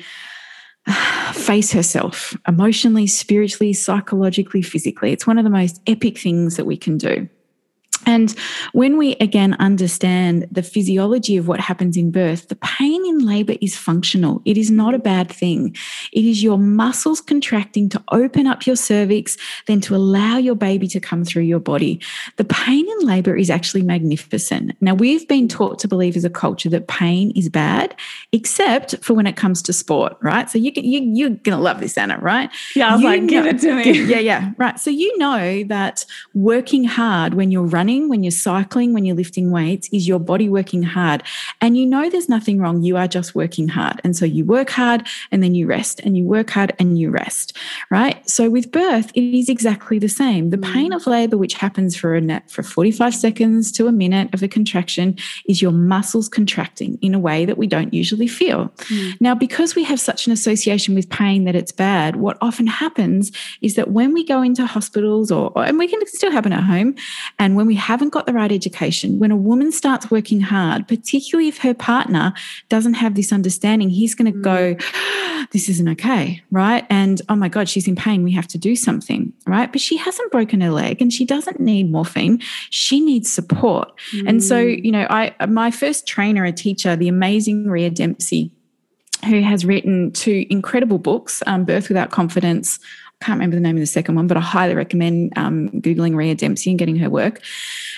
uh, face herself emotionally, spiritually, psychologically, physically. It's one of the most epic things that we can do. And when we again understand the physiology of what happens in birth, the pain in labor is functional. It is not a bad thing. It is your muscles contracting to open up your cervix, then to allow your baby to come through your body. The pain in labor is actually magnificent. Now, we've been taught to believe as a culture that pain is bad, except for when it comes to sport, right? So you, you, you're going to love this, Anna, right? Yeah, I was you like, know, give it to me. Yeah, yeah, right. So you know that working hard when you're running running, when you're cycling, when you're lifting weights, is your body working hard. And you know there's nothing wrong. You are just working hard. And so you work hard and then you rest, and you work hard and you rest, right? So with birth, it is exactly the same. The pain of labor, which happens for a net for 45 seconds to a minute of a contraction, is your muscles contracting in a way that we don't usually feel. Mm. Now, because we have such an association with pain that it's bad, what often happens is that when we go into hospitals or, or and we can still happen at home, and when we haven't got the right education, when a woman starts working hard, particularly if her partner doesn't have this understanding, he's going to mm. go, This isn't okay, right? And oh my God, she's in pain. We have to do something, right? But she hasn't broken her leg and she doesn't need morphine. She needs support. Mm. And so, mm. you know, I my first trainer, a teacher, the amazing Rhea Dempsey, who has written two incredible books, um, Birth Without Confidence, can't remember the name of the second one, but I highly recommend um, googling Rhea Dempsey and getting her work.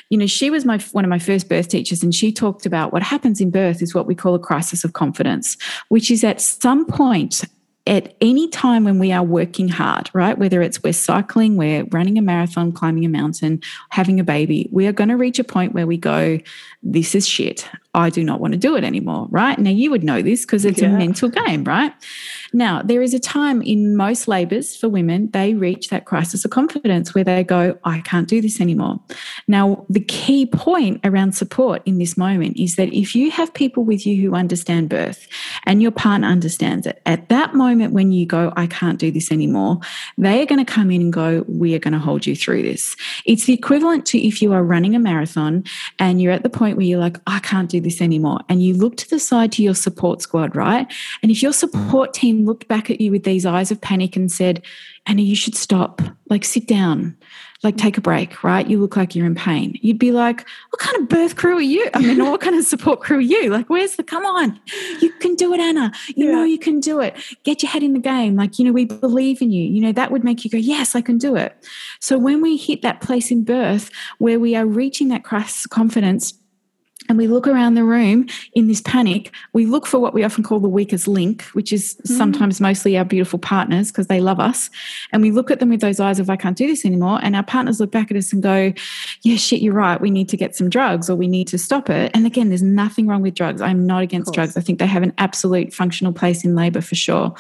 You know, she was my one of my first birth teachers, and she talked about what happens in birth is what we call a crisis of confidence, which is at some point at any time when we are working hard, right? Whether it's we're cycling, we're running a marathon, climbing a mountain, having a baby, we are going to reach a point where we go, this is shit. I do not want to do it anymore, right? Now, you would know this because it's yeah. a mental game, right? Now, there is a time in most labors for women, they reach that crisis of confidence where they go, I can't do this anymore. Now, the key point around support in this moment is that if you have people with you who understand birth and your partner understands it, at that moment when you go, I can't do this anymore, they are going to come in and go, We are going to hold you through this. It's the equivalent to if you are running a marathon and you're at the point where you're like, I can't do this anymore. And you look to the side to your support squad, right? And if your support team looked back at you with these eyes of panic and said, Anna, you should stop, like sit down, like take a break, right? You look like you're in pain. You'd be like, what kind of birth crew are you? I mean, what kind of support crew are you? Like, where's the, come on, you can do it, Anna. You yeah. know, you can do it. Get your head in the game. Like, you know, we believe in you. You know, that would make you go, yes, I can do it. So when we hit that place in birth where we are reaching that crisis confidence, and we look around the room in this panic. We look for what we often call the weakest link, which is mm. sometimes mostly our beautiful partners because they love us. And we look at them with those eyes of, I can't do this anymore. And our partners look back at us and go, Yeah, shit, you're right. We need to get some drugs or we need to stop it. And again, there's nothing wrong with drugs. I'm not against drugs. I think they have an absolute functional place in labor for sure.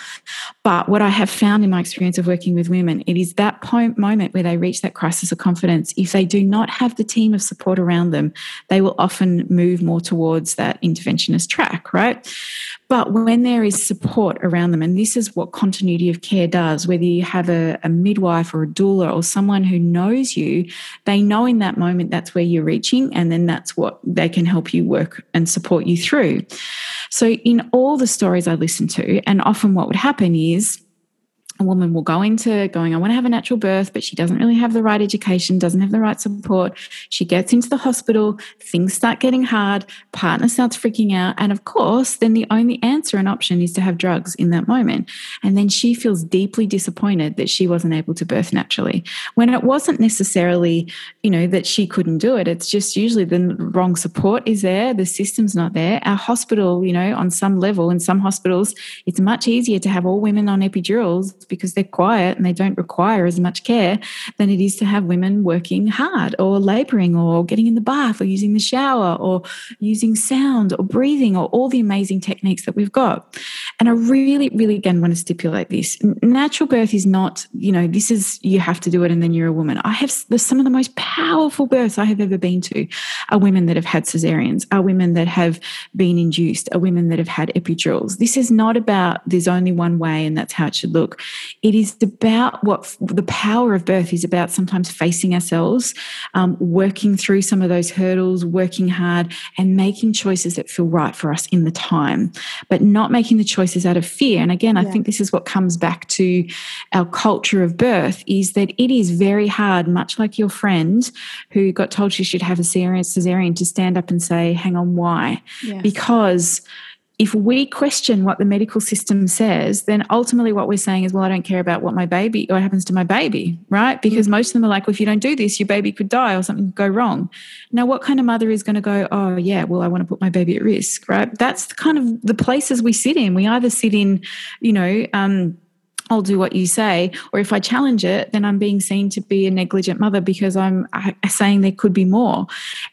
But what I have found in my experience of working with women, it is that point, moment where they reach that crisis of confidence. If they do not have the team of support around them, they will often move more towards that interventionist track, right? But when there is support around them, and this is what continuity of care does, whether you have a, a, midwife or a doula or someone who knows you, they know in that moment that's where you're reaching, and then that's what they can help you work and support you through. So, in all the stories I listen to, and often what would happen is a woman will go into going, I want to have a natural birth, but she doesn't really have the right education, doesn't have the right support. She gets into the hospital, things start getting hard, partner starts freaking out. And of course, then the only answer and option is to have drugs in that moment. And then she feels deeply disappointed that she wasn't able to birth naturally. When it wasn't necessarily, you know, that she couldn't do it. It's just usually the wrong support is there, the system's not there. Our hospital, you know, on some level, in some hospitals, it's much easier to have all women on epidurals because they're quiet and they don't require as much care than it is to have women working hard or laboring or getting in the bath or using the shower or using sound or breathing or all the amazing techniques that we've got. And I really, really again want to stipulate this. Natural birth is not, you know, this is you have to do it and then you're a woman. I have some of the most powerful births I have ever been to are women that have had cesareans, are women that have been induced, are women that have had epidurals. This is not about there's only one way and that's how it should look. It is about what the power of birth is about sometimes facing ourselves, um, working through some of those hurdles, working hard, and making choices that feel right for us in the time, but not making the choices out of fear. And again, I think this is what comes back to our culture of birth is that it is very hard, much like your friend who got told she should have a cesarean to stand up and say, hang on, why? Because if we question what the medical system says, then ultimately what we're saying is, well, I don't care about what my baby, what happens to my baby, right? Because mm-hmm. most of them are like, well, if you don't do this, your baby could die or something could go wrong. Now, what kind of mother is going to go, oh, yeah, well, I want to put my baby at risk, right? That's kind of the places we sit in. We either sit in, you know, um, I'll do what you say. Or if I challenge it, then I'm being seen to be a negligent mother because I'm saying there could be more.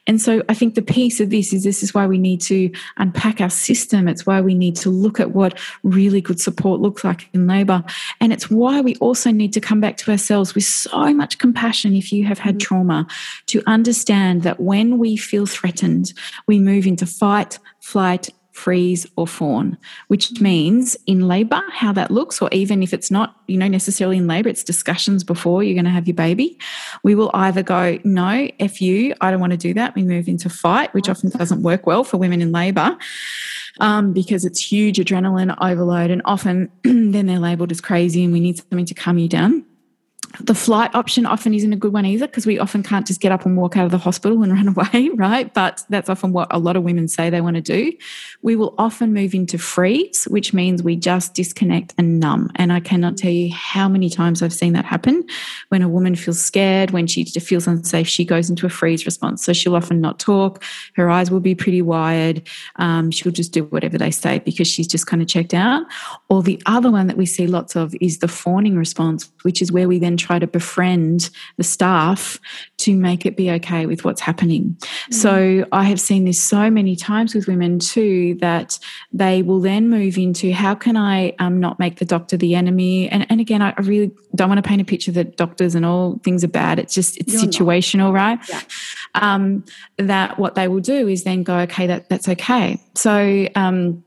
And so I think the piece of this is this is why we need to unpack our system. It's why we need to look at what really good support looks like in labor. And it's why we also need to come back to ourselves with so much compassion if you have had mm. trauma to understand that when we feel threatened, we move into fight, flight, freeze, or fawn, which means in labor, how that looks, or even if it's not, you know, necessarily in labor, it's discussions before you're going to have your baby. We will either go, no, F you, I don't want to do that. We move into fight, which often doesn't work well for women in labor. Um, because it's huge adrenaline overload, and often then they're labeled as crazy, and we need something to calm you down the flight option often isn't a good one either because we often can't just get up and walk out of the hospital and run away, right? But that's often what a lot of women say they want to do. We will often move into freeze, which means we just disconnect and numb. And I cannot tell you how many times I've seen that happen when a woman feels scared, when she feels unsafe, she goes into a freeze response. So she'll often not talk, her eyes will be pretty wired. Um, she'll just do whatever they say because she's just kind of checked out. Or the other one that we see lots of is the fawning response, which is where we then try to befriend the staff to make it be okay with what's happening. Mm. So I have seen this so many times with women too that they will then move into how can I um, not make the doctor the enemy? And, and again, I really don't want to paint a picture that doctors and all things are bad. It's just it's You're situational, not. right? Yeah. Um, that what they will do is then go, okay, that that's okay. So um,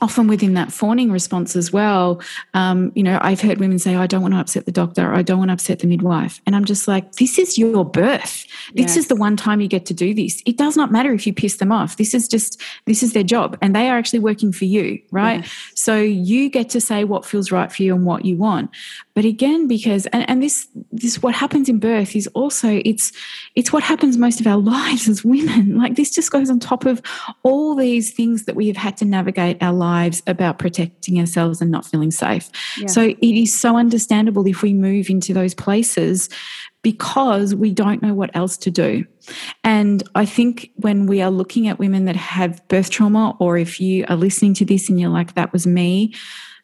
often within that fawning response as well, um, you know, I've heard women say, I don't want to upset the doctor, or I don't want to upset the midwife. And I'm just like, this is your birth. This yes. is the one time you get to do this. It does not matter if you piss them off. This is just, this is their job. And they are actually working for you, right? Yes. So you get to say what feels right for you and what you want. But again, because and, and this this what happens in birth is also it's it's what happens most of our lives as women. Like this just goes on top of all these things that we have had to navigate our lives about protecting ourselves and not feeling safe. Yeah. So it is so understandable if we move into those places because we don't know what else to do. And I think when we are looking at women that have birth trauma, or if you are listening to this and you're like, that was me,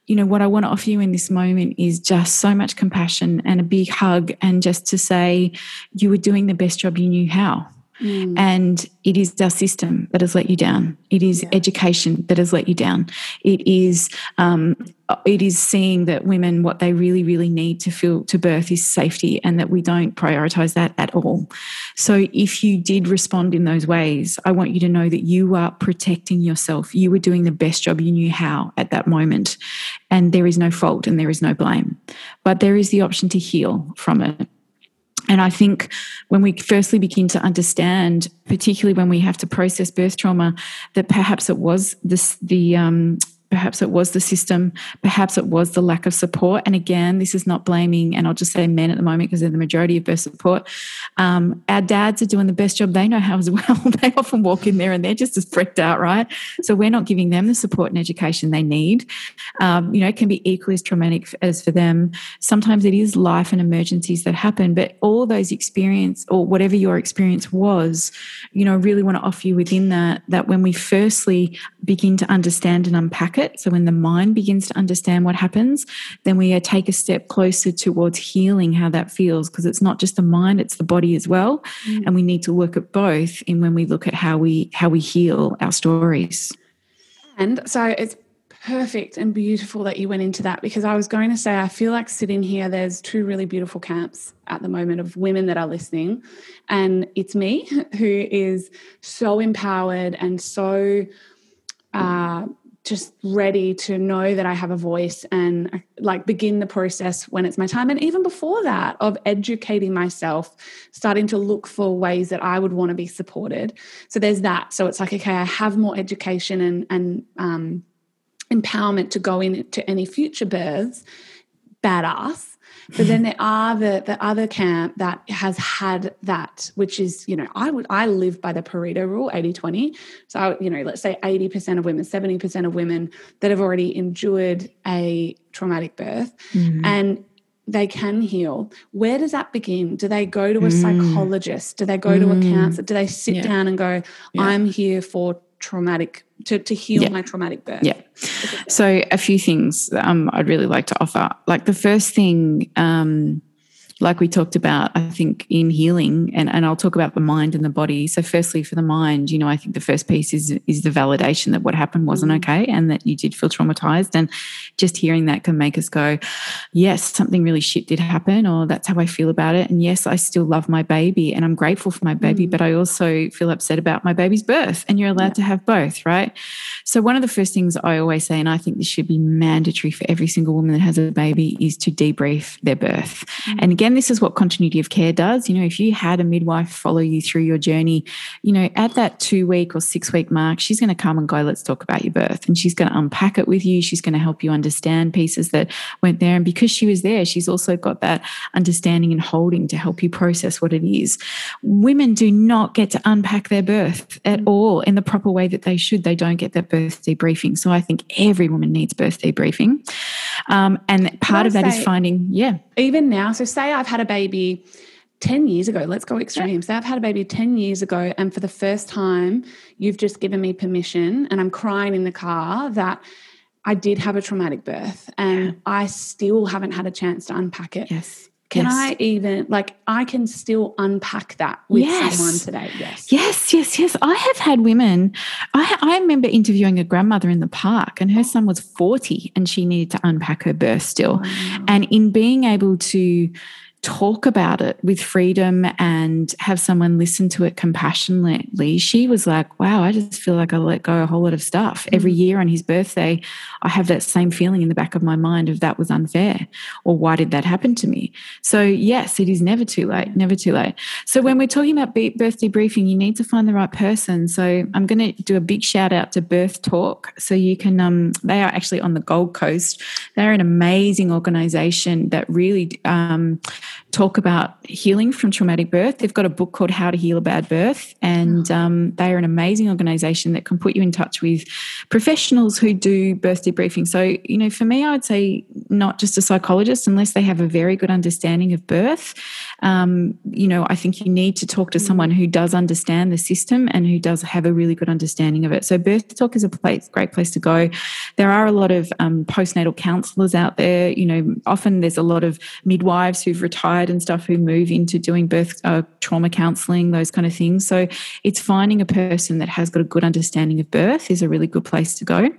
you know, what I want to offer you in this moment is just so much compassion and a big hug, and just to say you were doing the best job you knew how. Mm. And it is our system that has let you down. It is yeah. education that has let you down. It is um, it is seeing that women what they really really need to feel to birth is safety, and that we don't prioritize that at all. So if you did respond in those ways, I want you to know that you are protecting yourself. You were doing the best job you knew how at that moment, and there is no fault and there is no blame, but there is the option to heal from it. And I think when we firstly begin to understand, particularly when we have to process birth trauma, that perhaps it was this the um, Perhaps it was the system. Perhaps it was the lack of support. And again, this is not blaming, and I'll just say men at the moment because they're the majority of birth support. Um, our dads are doing the best job they know how as well. they often walk in there and they're just as freaked out, right? So we're not giving them the support and education they need. Um, you know, it can be equally as traumatic as for them. Sometimes it is life and emergencies that happen, but all those experience or whatever your experience was, you know, really want to offer you within that, that when we firstly begin to understand and unpack it, it. So when the mind begins to understand what happens, then we take a step closer towards healing how that feels because it's not just the mind, it's the body as well. Mm. And we need to work at both in when we look at how we how we heal our stories. And so it's perfect and beautiful that you went into that because I was going to say, I feel like sitting here, there's two really beautiful camps at the moment of women that are listening. And it's me who is so empowered and so uh, just ready to know that I have a voice and like begin the process when it's my time. And even before that, of educating myself, starting to look for ways that I would want to be supported. So there's that. So it's like, okay, I have more education and, and um, empowerment to go into any future births. Badass but then there are the the other camp that has had that, which is, you know, I would I live by the Pareto rule, 80-20. So, you know, let's say 80% of women, 70% of women that have already endured a traumatic birth. Mm-hmm. And they can heal. Where does that begin? Do they go to a mm. psychologist? Do they go mm. to a mm. counselor? Do they sit yeah. down and go. I'm here for traumatic to, to heal yeah. my traumatic birth. Yeah. So a few things um, I'd really like to offer. Like the first thing, um, like we talked about, I think in healing, and, and I'll talk about the mind and the body. So, firstly, for the mind, you know, I think the first piece is is the validation that what happened wasn't mm. okay and that you did feel traumatized. And just hearing that can make us go, yes, something really shit did happen, or that's how I feel about it. And yes, I still love my baby and I'm grateful for my baby, mm. but I also feel upset about my baby's birth. And you're allowed yeah. to have both, right? So, one of the first things I always say, and I think this should be mandatory for every single woman that has a baby, is to debrief their birth. Mm. And again, this is what continuity of care does. You know, if you had a midwife follow you through your journey, you know, at that two week or six week mark, she's going to come and go, let's talk about your birth. And she's going to unpack it with you. She's going to help you understand pieces that went there. And because she was there, she's also got that understanding and holding to help you process what it is. Women do not get to unpack their birth at all in the proper way that they should. They don't get that birth debriefing. So I think every woman needs birth debriefing. Um, and part of that say, is finding, yeah. Even now, so say I've had a baby 10 years ago, let's go extreme. So I've had a baby 10 years ago, and for the first time, you've just given me permission, and I'm crying in the car that I did have a traumatic birth, and yeah. I still haven't had a chance to unpack it. Yes. Can yes. I even like I can still unpack that with yes. someone today? Yes. Yes, yes, yes. I have had women. I I remember interviewing a grandmother in the park and her son was 40 and she needed to unpack her birth still. Oh, And in being able to talk about it with freedom and have someone listen to it compassionately, she was like, Wow, I just feel like I let go a whole lot of stuff. Mm. Every year on his birthday, I have that same feeling in the back of my mind of that was unfair or why did that happen to me? So, yes, it is never too late, never too late. So, when we're talking about birth debriefing, you need to find the right person. So, I'm going to do a big shout out to Birth Talk. So, you can, um, they are actually on the Gold Coast. They're an amazing organization that really, um, talk about healing from traumatic birth. They've got a book called How to Heal a Bad Birth, and um, they are an amazing organization that can put you in touch with professionals who do birth debriefing. So, you know, for me, I would say not just a psychologist, unless they have a very good understanding of birth. Um, you know, I think you need to talk to someone who does understand the system and who does have a really good understanding of it. So, Birth Talk is a place, great place to go. There are a lot of um, postnatal counselors out there. You know, often there's a lot of midwives who've retired and stuff who move into doing birth uh, trauma counseling, those kind of things. So it's finding a person that has got a good understanding of birth is a really good place to go.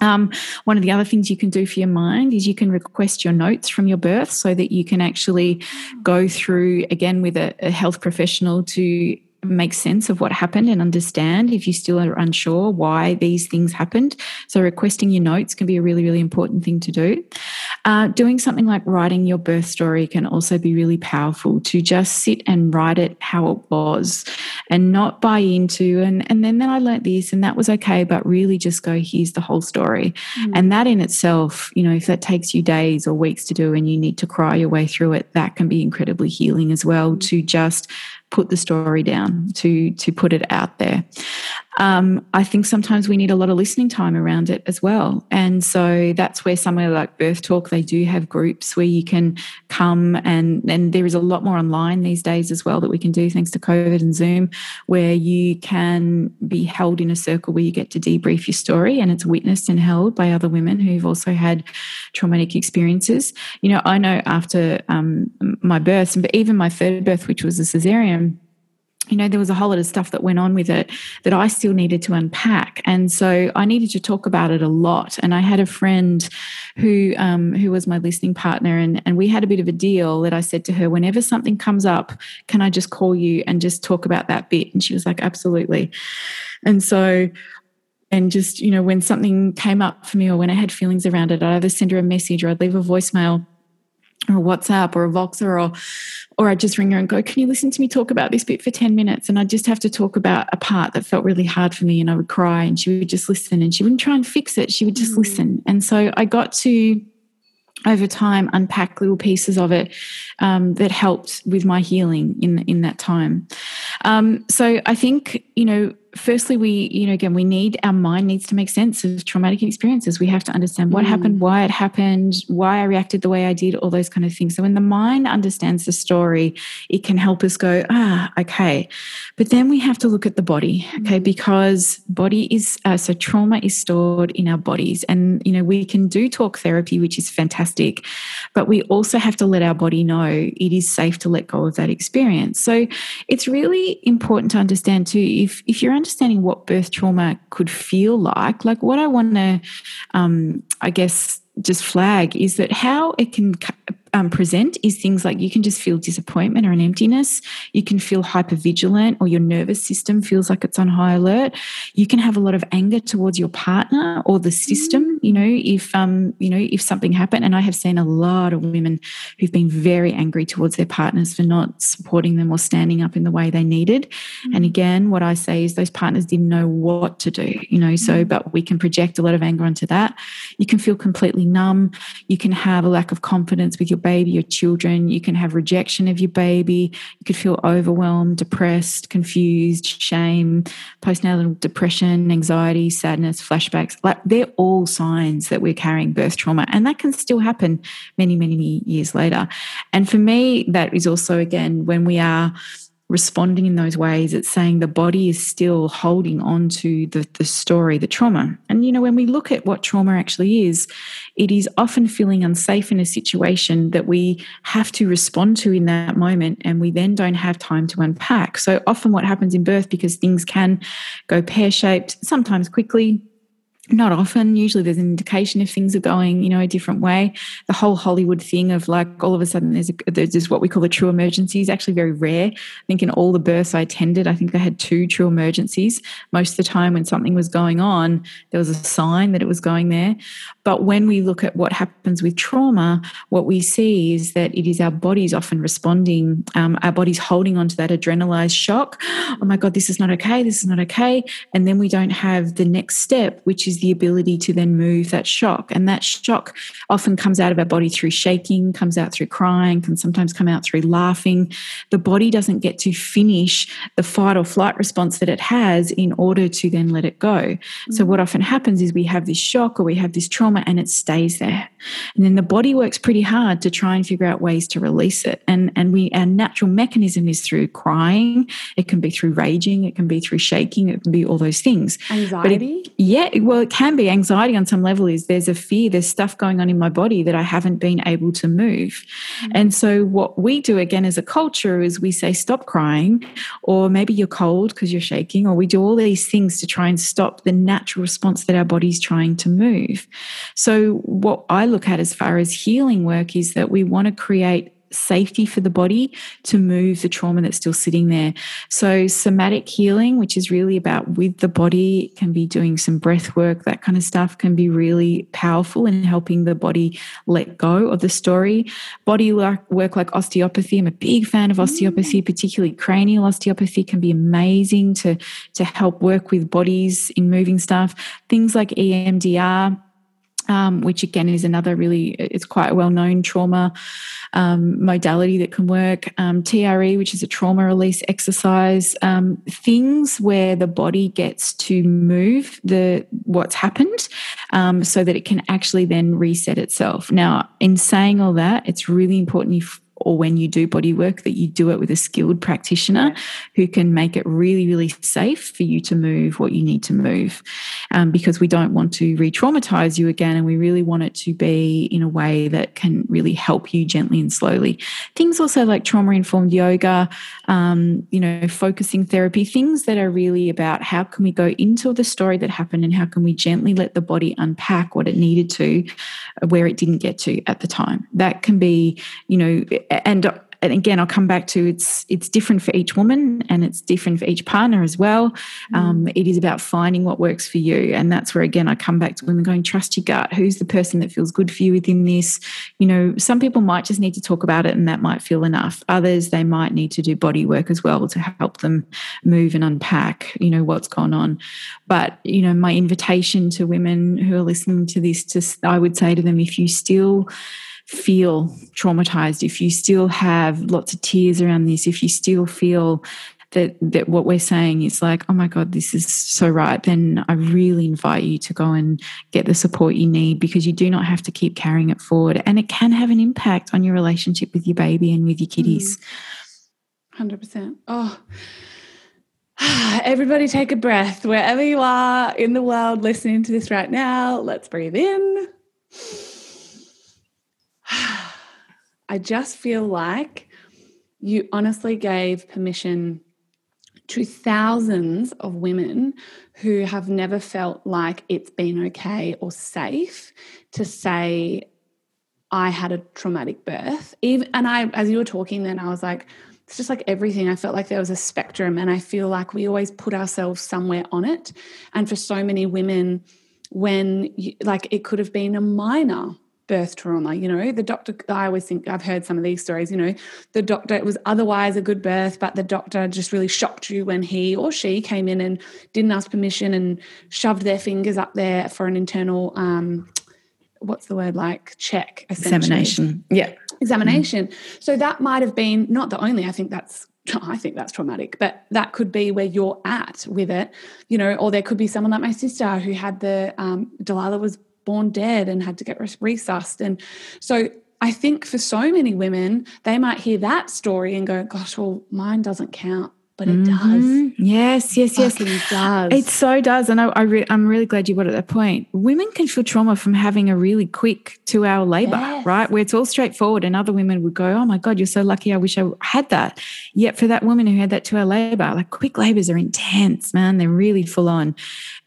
Um, one of the other things you can do for your mind is you can request your notes from your birth so that you can actually go through again with a, a health professional to make sense of what happened and understand if you still are unsure why these things happened. So, requesting your notes can be a really, really important thing to do. Uh, doing something like writing your birth story can also be really powerful to just sit and write it how it was and not buy into, and, and then, then I learnt this and that was okay, but really just go, here's the whole story. Mm. And that in itself, you know, if that takes you days or weeks to do and you need to cry your way through it, that can be incredibly healing as well to just put the story down, to to put it out there. Um, I think sometimes we need a lot of listening time around it as well, and so that's where somewhere like Birth Talk they do have groups where you can come and and there is a lot more online these days as well that we can do thanks to COVID and Zoom, where you can be held in a circle where you get to debrief your story and it's witnessed and held by other women who've also had traumatic experiences. You know, I know after um, my birth, but even my third birth, which was a cesarean you know, there was a whole lot of stuff that went on with it that I still needed to unpack, and so I needed to talk about it a lot. And I had a friend who um, who was my listening partner, and and we had a bit of a deal that I said to her, whenever something comes up, can I just call you and just talk about that bit? And she was like, absolutely. And so and just you know when something came up for me or when i had feelings around it i'd either send her a message or i'd leave a voicemail or WhatsApp or a Voxer or or I'd just ring her and go, Can you listen to me talk about this bit for 10 minutes? And I'd just have to talk about a part that felt really hard for me and I would cry and she would just listen and she wouldn't try and fix it. She would just mm. listen. And so I got to over time unpack little pieces of it um, that helped with my healing in in that time. Um, so I think you know firstly we you know again we need our mind needs to make sense of traumatic experiences. We have to understand what mm. happened why it happened why i reacted the way i did all those kind of things. So when the mind understands the story it can help us go ah okay. But then we have to look at the body okay? Mm. because body is uh, so trauma is stored in our bodies. And you know we can do talk therapy which is fantastic but we also have to let our body know it is safe to let go of that experience. So it's really important to understand too if if you're understanding what birth trauma could feel like, like what I want to, um, I guess, just flag is that how it can um, present is things like you can just feel disappointment or an emptiness. You can feel hypervigilant or your nervous system feels like it's on high alert. You can have a lot of anger towards your partner or the system. You know, if um, you know if something happened, and I have seen a lot of women who've been very angry towards their partners for not supporting them or standing up in the way they needed. Mm. And again, what I say is those partners didn't know what to do. You know, so mm. but we can project a lot of anger onto that. You can feel completely numb. You can have a lack of confidence with your baby, your children. You can have rejection of your baby. You could feel overwhelmed, depressed, confused, shame, postnatal depression, anxiety, sadness, flashbacks. Like they're all signs that we're carrying birth trauma. And that can still happen many, many years later. And for me, that is also, again, when we are responding in those ways, it's saying the body is still holding on to the, the story, the trauma. And, you know, when we look at what trauma actually is, it is often feeling unsafe in a situation that we have to respond to in that moment, and we then don't have time to unpack. So often, what happens in birth, because things can go pear shaped, sometimes quickly, not often. Usually there's an indication if things are going you know a different way. The whole hollywood thing of like all of a sudden there's a, there's what we call a true emergency is actually very rare. I think in all the births i attended i think i had two true emergencies. Most of the time when something was going on there was a sign that it was going there. But when we look at what happens with trauma what we see is that it is our bodies often responding um, our bodies holding on to that adrenalized shock. Oh my god this is not okay this is not okay. And then we don't have the next step which is is the ability to then move that shock. And that shock often comes out of our body through shaking, comes out through crying, can sometimes come out through laughing. The body doesn't get to finish the fight or flight response that it has in order to then let it go. Mm-hmm. So, what often happens is we have this shock or we have this trauma and it stays there. And then the body works pretty hard to try and figure out ways to release it. And, and we, our natural mechanism is through crying, it can be through raging, it can be through shaking, it can be all those things. Anxiety? It, yeah, well, it can be. Anxiety on some level is there's a fear, there's stuff going on in my body that I haven't been able to move. Mm-hmm. And so, what we do again as a culture is we say, stop crying, or maybe you're cold because you're shaking, or we do all these things to try and stop the natural response that our body's trying to move. So, what I look at as far as healing work is that we want to create safety for the body to move the trauma that's still sitting there. So, somatic healing, which is really about with the body, can be doing some breath work, that kind of stuff can be really powerful in helping the body let go of the story. Body work, like osteopathy, I'm a big fan of osteopathy, mm. particularly cranial osteopathy, can be amazing to, to help work with bodies in moving stuff. Things like EMDR um, which again is another really it's quite a well-known trauma um, modality that can work. Um, tre which is a trauma release exercise um, things where the body gets to move the what's happened um, so that it can actually then reset itself. Now in saying all that it's really important if or when you do body work that you do it with a skilled practitioner yeah. who can make it really really safe for you to move what you need to move. Um, because we don't want to re-traumatize you again and we really want it to be in a way that can really help you gently and slowly. Things also like trauma informed yoga um, you know focusing therapy things that are really about how can we go into the story that happened and how can we gently let the body unpack what it needed to where it didn't get to at the time. That can be you know and and again, I'll come back to it's it's different for each woman and it's different for each partner as well. Mm. Um, it is about finding what works for you, and that's where again I come back to women going trust your gut. Who's the person that feels good for you within this? You know, some people might just need to talk about it, and that might feel enough. Others they might need to do body work as well to help them move and unpack. You know what's gone on. But you know, my invitation to women who are listening to this, just I would say to them, if you still feel traumatized, if you still have lots of tears around this, if you still feel that that what we're saying is like, oh my God, this is so right, then I really invite you to go and get the support you need because you do not have to keep carrying it forward. And it can have an impact on your relationship with your baby and with your kiddies. Mm. 100%. Oh, everybody take a breath wherever you are in the world listening to this right now. Let's breathe in. I just feel like you honestly gave permission to thousands of women who have never felt like it's been okay or safe to say, I had a traumatic birth. Even and I as you were talking then I was like, it's just like everything. I felt like there was a spectrum, and I feel like we always put ourselves somewhere on it. And for so many women, when you, like it could have been a minor birth trauma. You know, the doctor, I always think I've heard some of these stories, you know, the doctor, it was otherwise a good birth, but the doctor just really shocked you when he or she came in and didn't ask permission and shoved their fingers up there for an internal, um, what's the word like check examination. Yeah. Examination. Mm. so that might have been not the only i think that's I think that's traumatic, but that could be where you're at with it, you know, or there could be someone like my sister who had the um, Delilah was born dead and had to get resussed. And so I think for so many women, they might hear that story and go, gosh, well, mine doesn't count but it mm-hmm. does. Yes, yes, yes. It does. It so does. And I, I re- I'm really glad you got at that point. Women can feel trauma from having a really quick two hour labor, yes. right? Where it's all straightforward. And other women would go, oh my God, you're so lucky. I wish I had that. Yet for that woman who had that two hour labor, like quick labors are intense, man. They're really full on.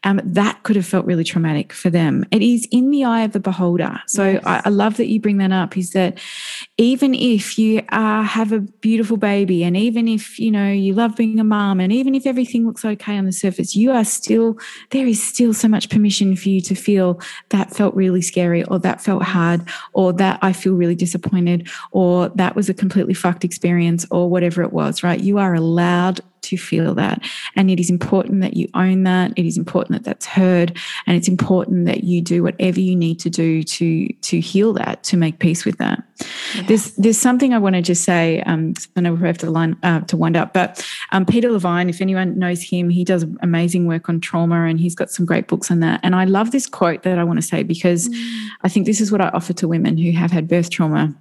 Um, that could have felt really traumatic for them. It is in the eye of the beholder. So yes. I, I, love that you bring that up is that even if you uh, have a beautiful baby and even if, you know, you love being a mom, and even if everything looks okay on the surface, you are still, there is still so much permission for you to feel that felt really scary, or that felt hard, or that I feel really disappointed, or that was a completely fucked experience, or whatever it was, right? You are allowed to feel that. And it is important that you own that. It is important that that's heard. And it's important that you do whatever you need to do to, to heal that, to make peace with that. Yeah. There's, there's something I want to just say. Um, I know we have to line uh, to wind up, but um, Peter Levine, if anyone knows him, he does amazing work on trauma and he's got some great books on that. And I love this quote that I want to say because mm. I think this is what I offer to women who have had birth trauma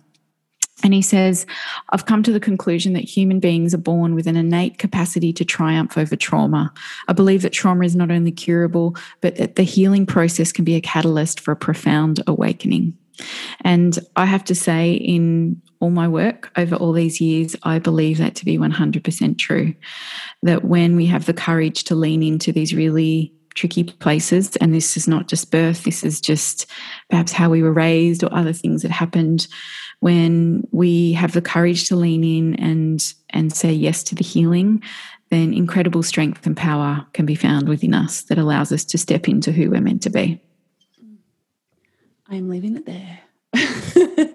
and he says, I've come to the conclusion that human beings are born with an innate capacity to triumph over trauma. I believe that trauma is not only curable, but that the healing process can be a catalyst for a profound awakening. And I have to say, in all my work over all these years, I believe that to be 100% true. That when we have the courage to lean into these really tricky places, and this is not just birth, this is just perhaps how we were raised or other things that happened when we have the courage to lean in and and say yes to the healing then incredible strength and power can be found within us that allows us to step into who we're meant to be. I'm leaving it there.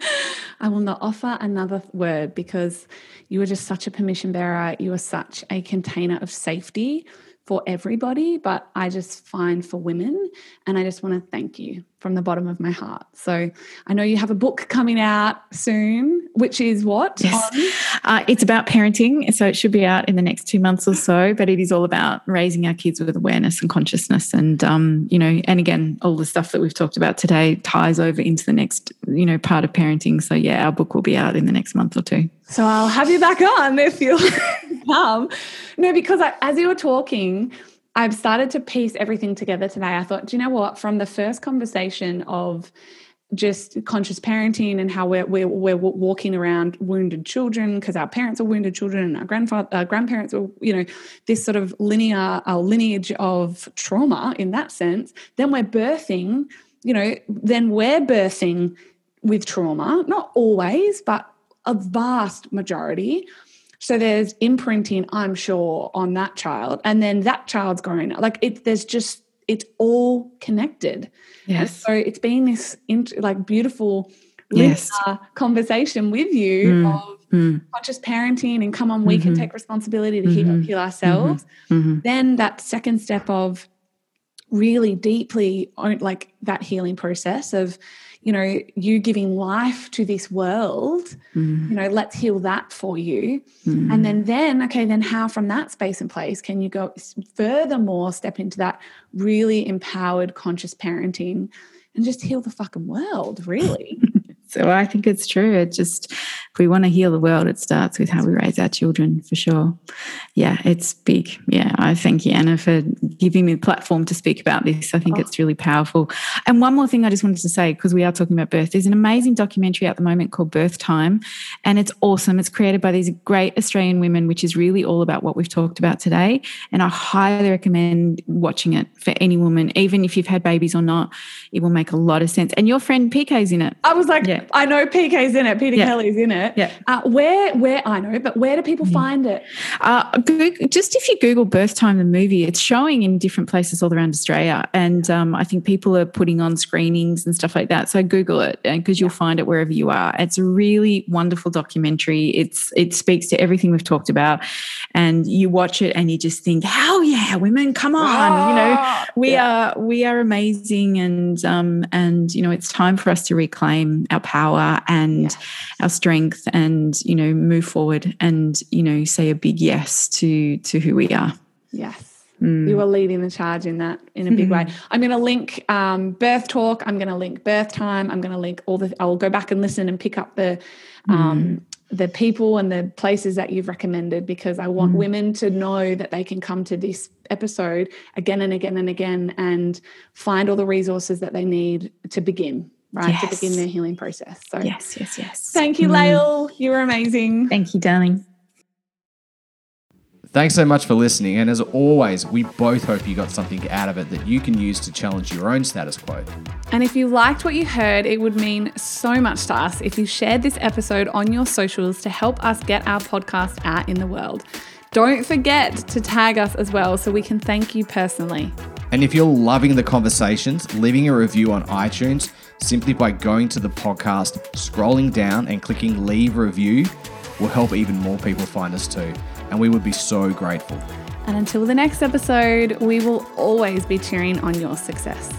I will not offer another word because you are just such a permission bearer. You are such a container of safety for everybody, but I just find for women. And I just want to thank you from the bottom of my heart. So I know you have a book coming out soon, which is what? Yes. Uh, it's about parenting. So it should be out in the next two months or so, but it is all about raising our kids with awareness and consciousness. And, um, you know, and again, all the stuff that we've talked about today ties over into the next, you know, part of parenting. So yeah, our book will be out in the next month or two. So I'll have you back on if you come. No, because I, as you were talking, I've started to piece everything together today. I thought, do you know what? From the first conversation of just conscious parenting and how we're, we're, we're walking around wounded children because our parents are wounded children and our grandfather uh, grandparents are you know this sort of linear uh, lineage of trauma in that sense then we're birthing you know then we're birthing with trauma not always but a vast majority so there's imprinting, I'm sure, on that child. And then that child's growing up. Like it, there's just, it's all connected. Yes. And so it's been this like beautiful yes. conversation with you mm. of mm. conscious parenting and come on, we mm-hmm. can take responsibility to mm-hmm. heal, heal, ourselves. Mm-hmm. mm-hmm. Then that second step of really deeply like that healing process of you know, you giving life to this world, mm. you know, let's heal that for you. Mm. And then, then, okay, then how from that space and place can you go furthermore step into that really empowered conscious parenting and just heal the fucking world, really? So I think it's true. It just, if we want to heal the world, it starts with how we raise our children for sure. Yeah, it's big. Yeah, I thank you, Anna, for giving me the platform to speak about this. I think oh. it's really powerful. And one more thing I just wanted to say, because we are talking about birth, there's an amazing documentary at the moment called Birth Time, and it's awesome. It's created by these great Australian women, which is really all about what we've talked about today. And I highly recommend watching it for any woman, even if you've had babies or not. It will make a lot of sense. And your friend PK's in it. I was like, yeah. I know PK's in it. Peter yeah. Kelly's in it. Yeah. Uh, where, where I know, but where do people yeah. find it? Uh, Google, just if you Google Birth Time the movie, it's showing in different places all around Australia, and um, I think people are putting on screenings and stuff like that. So Google it because you'll find it wherever you are. It's a really wonderful documentary. It's it speaks to everything we've talked about, and you watch it and you just think, hell yeah, women, come on, ah, you know, we yeah. are we are amazing, and um, and you know, it's time for us to reclaim our power and yes. our strength and you know move forward and you know say a big yes to to who we are yes mm. you are leading the charge in that in a big way i'm going to link um, birth talk i'm going to link birth time i'm going to link all the i'll go back and listen and pick up the um, mm. the people and the places that you've recommended because i want mm. women to know that they can come to this episode again and again and again and find all the resources that they need to begin right yes. to begin their healing process. So yes, yes, yes. Thank you, mm. You were amazing. Thank you, darling. Thanks so much for listening. And as always, we both hope you got something out of it that you can use to challenge your own status quo. And if you liked what you heard, it would mean so much to us if you shared this episode on your socials to help us get our podcast out in the world. Don't forget to tag us as well so we can thank you personally. And if you're loving the conversations, leaving a review on iTunes simply by going to the podcast, scrolling down, and clicking leave review will help even more people find us too. and we would be so grateful. And until the next episode, we will always be cheering on your success.